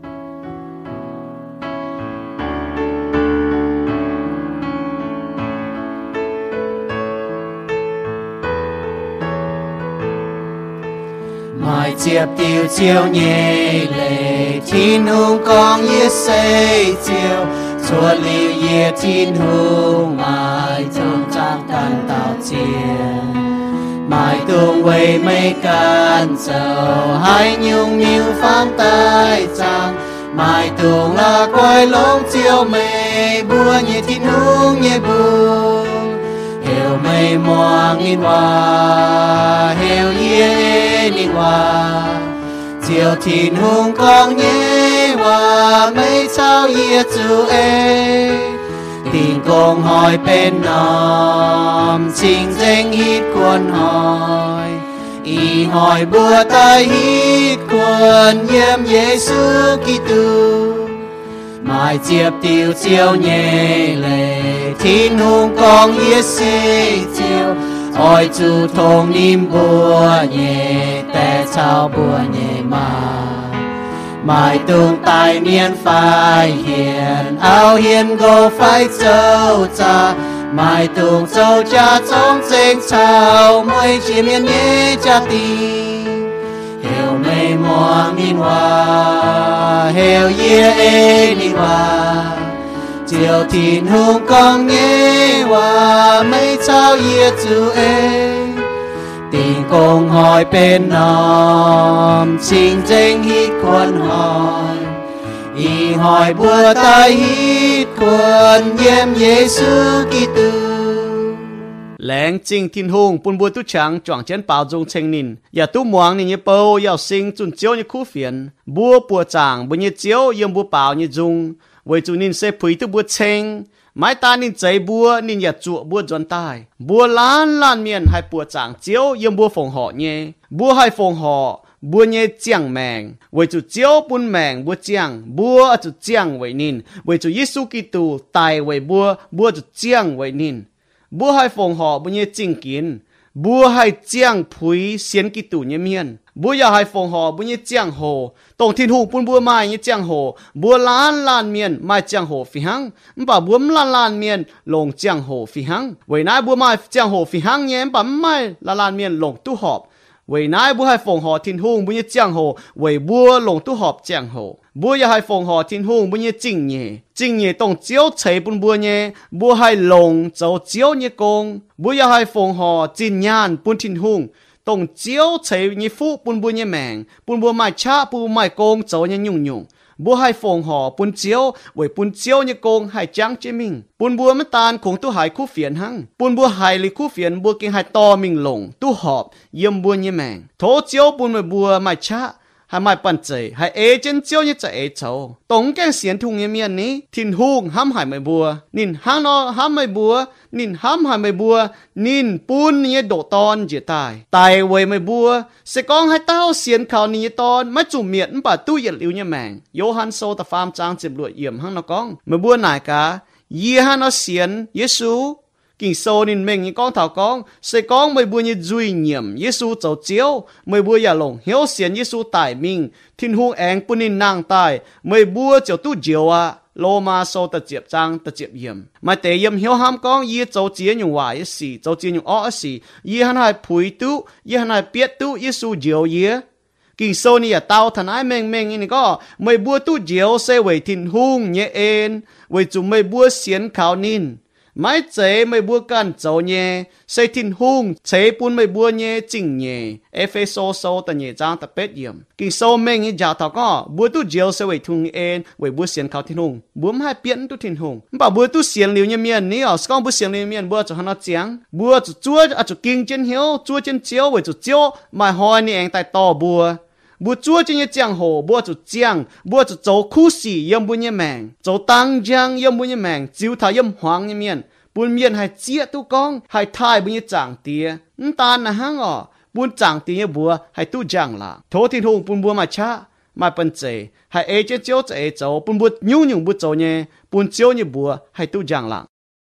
mai chiệp tiêu chiêu nhẹ lệ thiên hùng con yết xây chiều chùa liu yết thiên hùng mai trong trang tan tạo chiền mai tung quay mây can sầu hai nhung nhiều phán tai trang mai tung là quay lông chiều mây bùa như thiên hùng như buông hiểu mây mùa nghìn hoa hiểu yê nghìn hoa chiều thìn hùng con nhé hoa mây tình hỏi bên hỏi y hỏi tiêu chiều nhẹ lệ thiên hùng con yết xê chiều ôi chú thông niệm bùa nhẹ tè chào bùa nhẹ mà mai tung tài niên phải hiền áo hiền go phải châu cha. Mai tung châu cha trong sinh sao mới chỉ miên nhé cha ti hiểu mây mùa min hoa hiểu ye e ni hoa. Chiều thìn hùng con nghe hoa, mây trao ye chu e tiền công hỏi bên nòm xin chính hít quân hỏi y hỏi bùa tay hít quân yếm Giêsu Kitô. Lãng chinh thiên hùng bùn bùa tu trắng chọn chén bao dung chênh nín. Ya tu muang nín như bầu yào sinh chun chiếu như khu phiền. Bùa bùa chàng bùa như chiếu, yếm bùa bao như dung. Với chú nín sẽ phí tu bùa chênh mai ta nín cháy bua nín nhật chuột bua giòn tai. Bua lan lan miền hai bua chẳng chiếu, yếm bua phòng họ nhé. Bua hai phòng họ bua nhé chiang mèng. Với chủ chiếu bun mèng bua chiang bua ở chủ chiang với nín. Với chủ Giêsu Kitô tài với bua bua chủ chiang với nín. Bua hai phòng họ bua nhé chinh kiến bua hai chiang phui xiên Kitô nhé miền บัวยาไฮฟงหอบุญยี่เจียงโหตรงทิ้นหูปุ่นบัวไม้ยี่เจียงโหบัวล้านล้านเมียนไม้เจียงโหฟิหังมป่าบัวมล้านล้านเมียนลงเจียงโหฟิหังเวนายบัวมาเจียงโหฟิหังเนี่ยป่าไม่ล้านล้านเมียนลงตู้หอบเวนายบัวไฮฟงหอทิ้นหูบุญยี่เจียงโหเวบัวลงตู้หอบเจียงโหบัวยาไฮฟงหอทิ้นหูบุญยี่จิงเย่จิงเย่ตรงเจียวเฉยปุ่นบัวเย่บัวไฮลงเจ้าเจียวเย่กงบัวยาไฮฟงหอจินย่านปุ่นทิ้นหู bùn thiên hùng tông chiếu chế nhẹ phụ bùn bùa nhẹ mèng. Bùn bùa mai cha bùn mai công cháu nhẹ nhung nhung. Bùa hai phong họ bùn chiếu với bùn chiếu nhẹ công hai trắng chế mình. Bùn bùa mất tan cũng tu hai khu phiền hăng. Bùn bùa hai li khu phiền bùa kinh hai to mình lồng tu họp, yếm bùa nhẹ mèng. Thố chiếu bùn mai bùa mai cha 还买本子，还爱真叫你在爱愁。东间先通一面呢，天空喊还没播，您喊了喊没播，您喊还没播，您搬你 đồ ton chỉ tài, tài về mới bua, sẽ con hai tao xiên khảo như ton, mà chủ miệng bà tu yết liu như mèn, yếu han sâu ta farm trang chìm lụa yểm hăng nó con, mới bua nải cả, yê han nó xiên, yê su, kinh sô nên mình con thảo con, sẽ con mới bùi như duy nhiệm Giêsu cháu chiếu mới bùi giả lồng hiếu xiên Giêsu tại mình thiên hung én bùi nên nàng tài mới bùa cháu tu diệu à lô ma sô tật chiệp trang tật chiệp yếm mà tế yếm hiếu ham con yi cháu chiếu nhung hoài yi xì, cháu chia nhung ó xì yi hắn hai phùi tu yi hắn hai biết tu Giêsu diệu yi kinh sô ni tao thần ái mình mình ni có mày bua tu diệu sẽ về thiên hung nhẹ ên về chúng mày bua xiên khảo nín mãi chế mày bua can dấu nhé. Xây thiên hung, chế bún mày bua nhé, chỉnh nhé. Phê sâu số tận nhé trang ta bết yếm kinh sâu mình nghĩ giả thảo có bua tu diều sẽ về thung en về bua xiên khảo thiên hung. Bua hai biến tu thiên hung. Bảo bua tu xiên liu như miền ní ở con bua xiên liu miền bua cho hắn nó tiếng bua cho chúa à cho kinh trên hiếu, chúa trên chiếu về cho chiếu, mà hỏi ni anh tại to bua bùa chúa trên như giang hồ bùa chủ giang bùa chủ châu khu sĩ yếm bùa như mèng châu tăng giang yếm bùa như mèng chiếu thảo yếm hoàng như miền bùn miền hay chia tu con hay thai bùa như chẳng tía ta là hang ở bùn chẳng tía như bùa hay tu giang là thố thiên hùng bùn bùa mà cha mà bần chế hay ê chế chiếu chế châu bùn bùa nhu nhung bùa châu nhé bùn chiếu như bùa hay tu giang là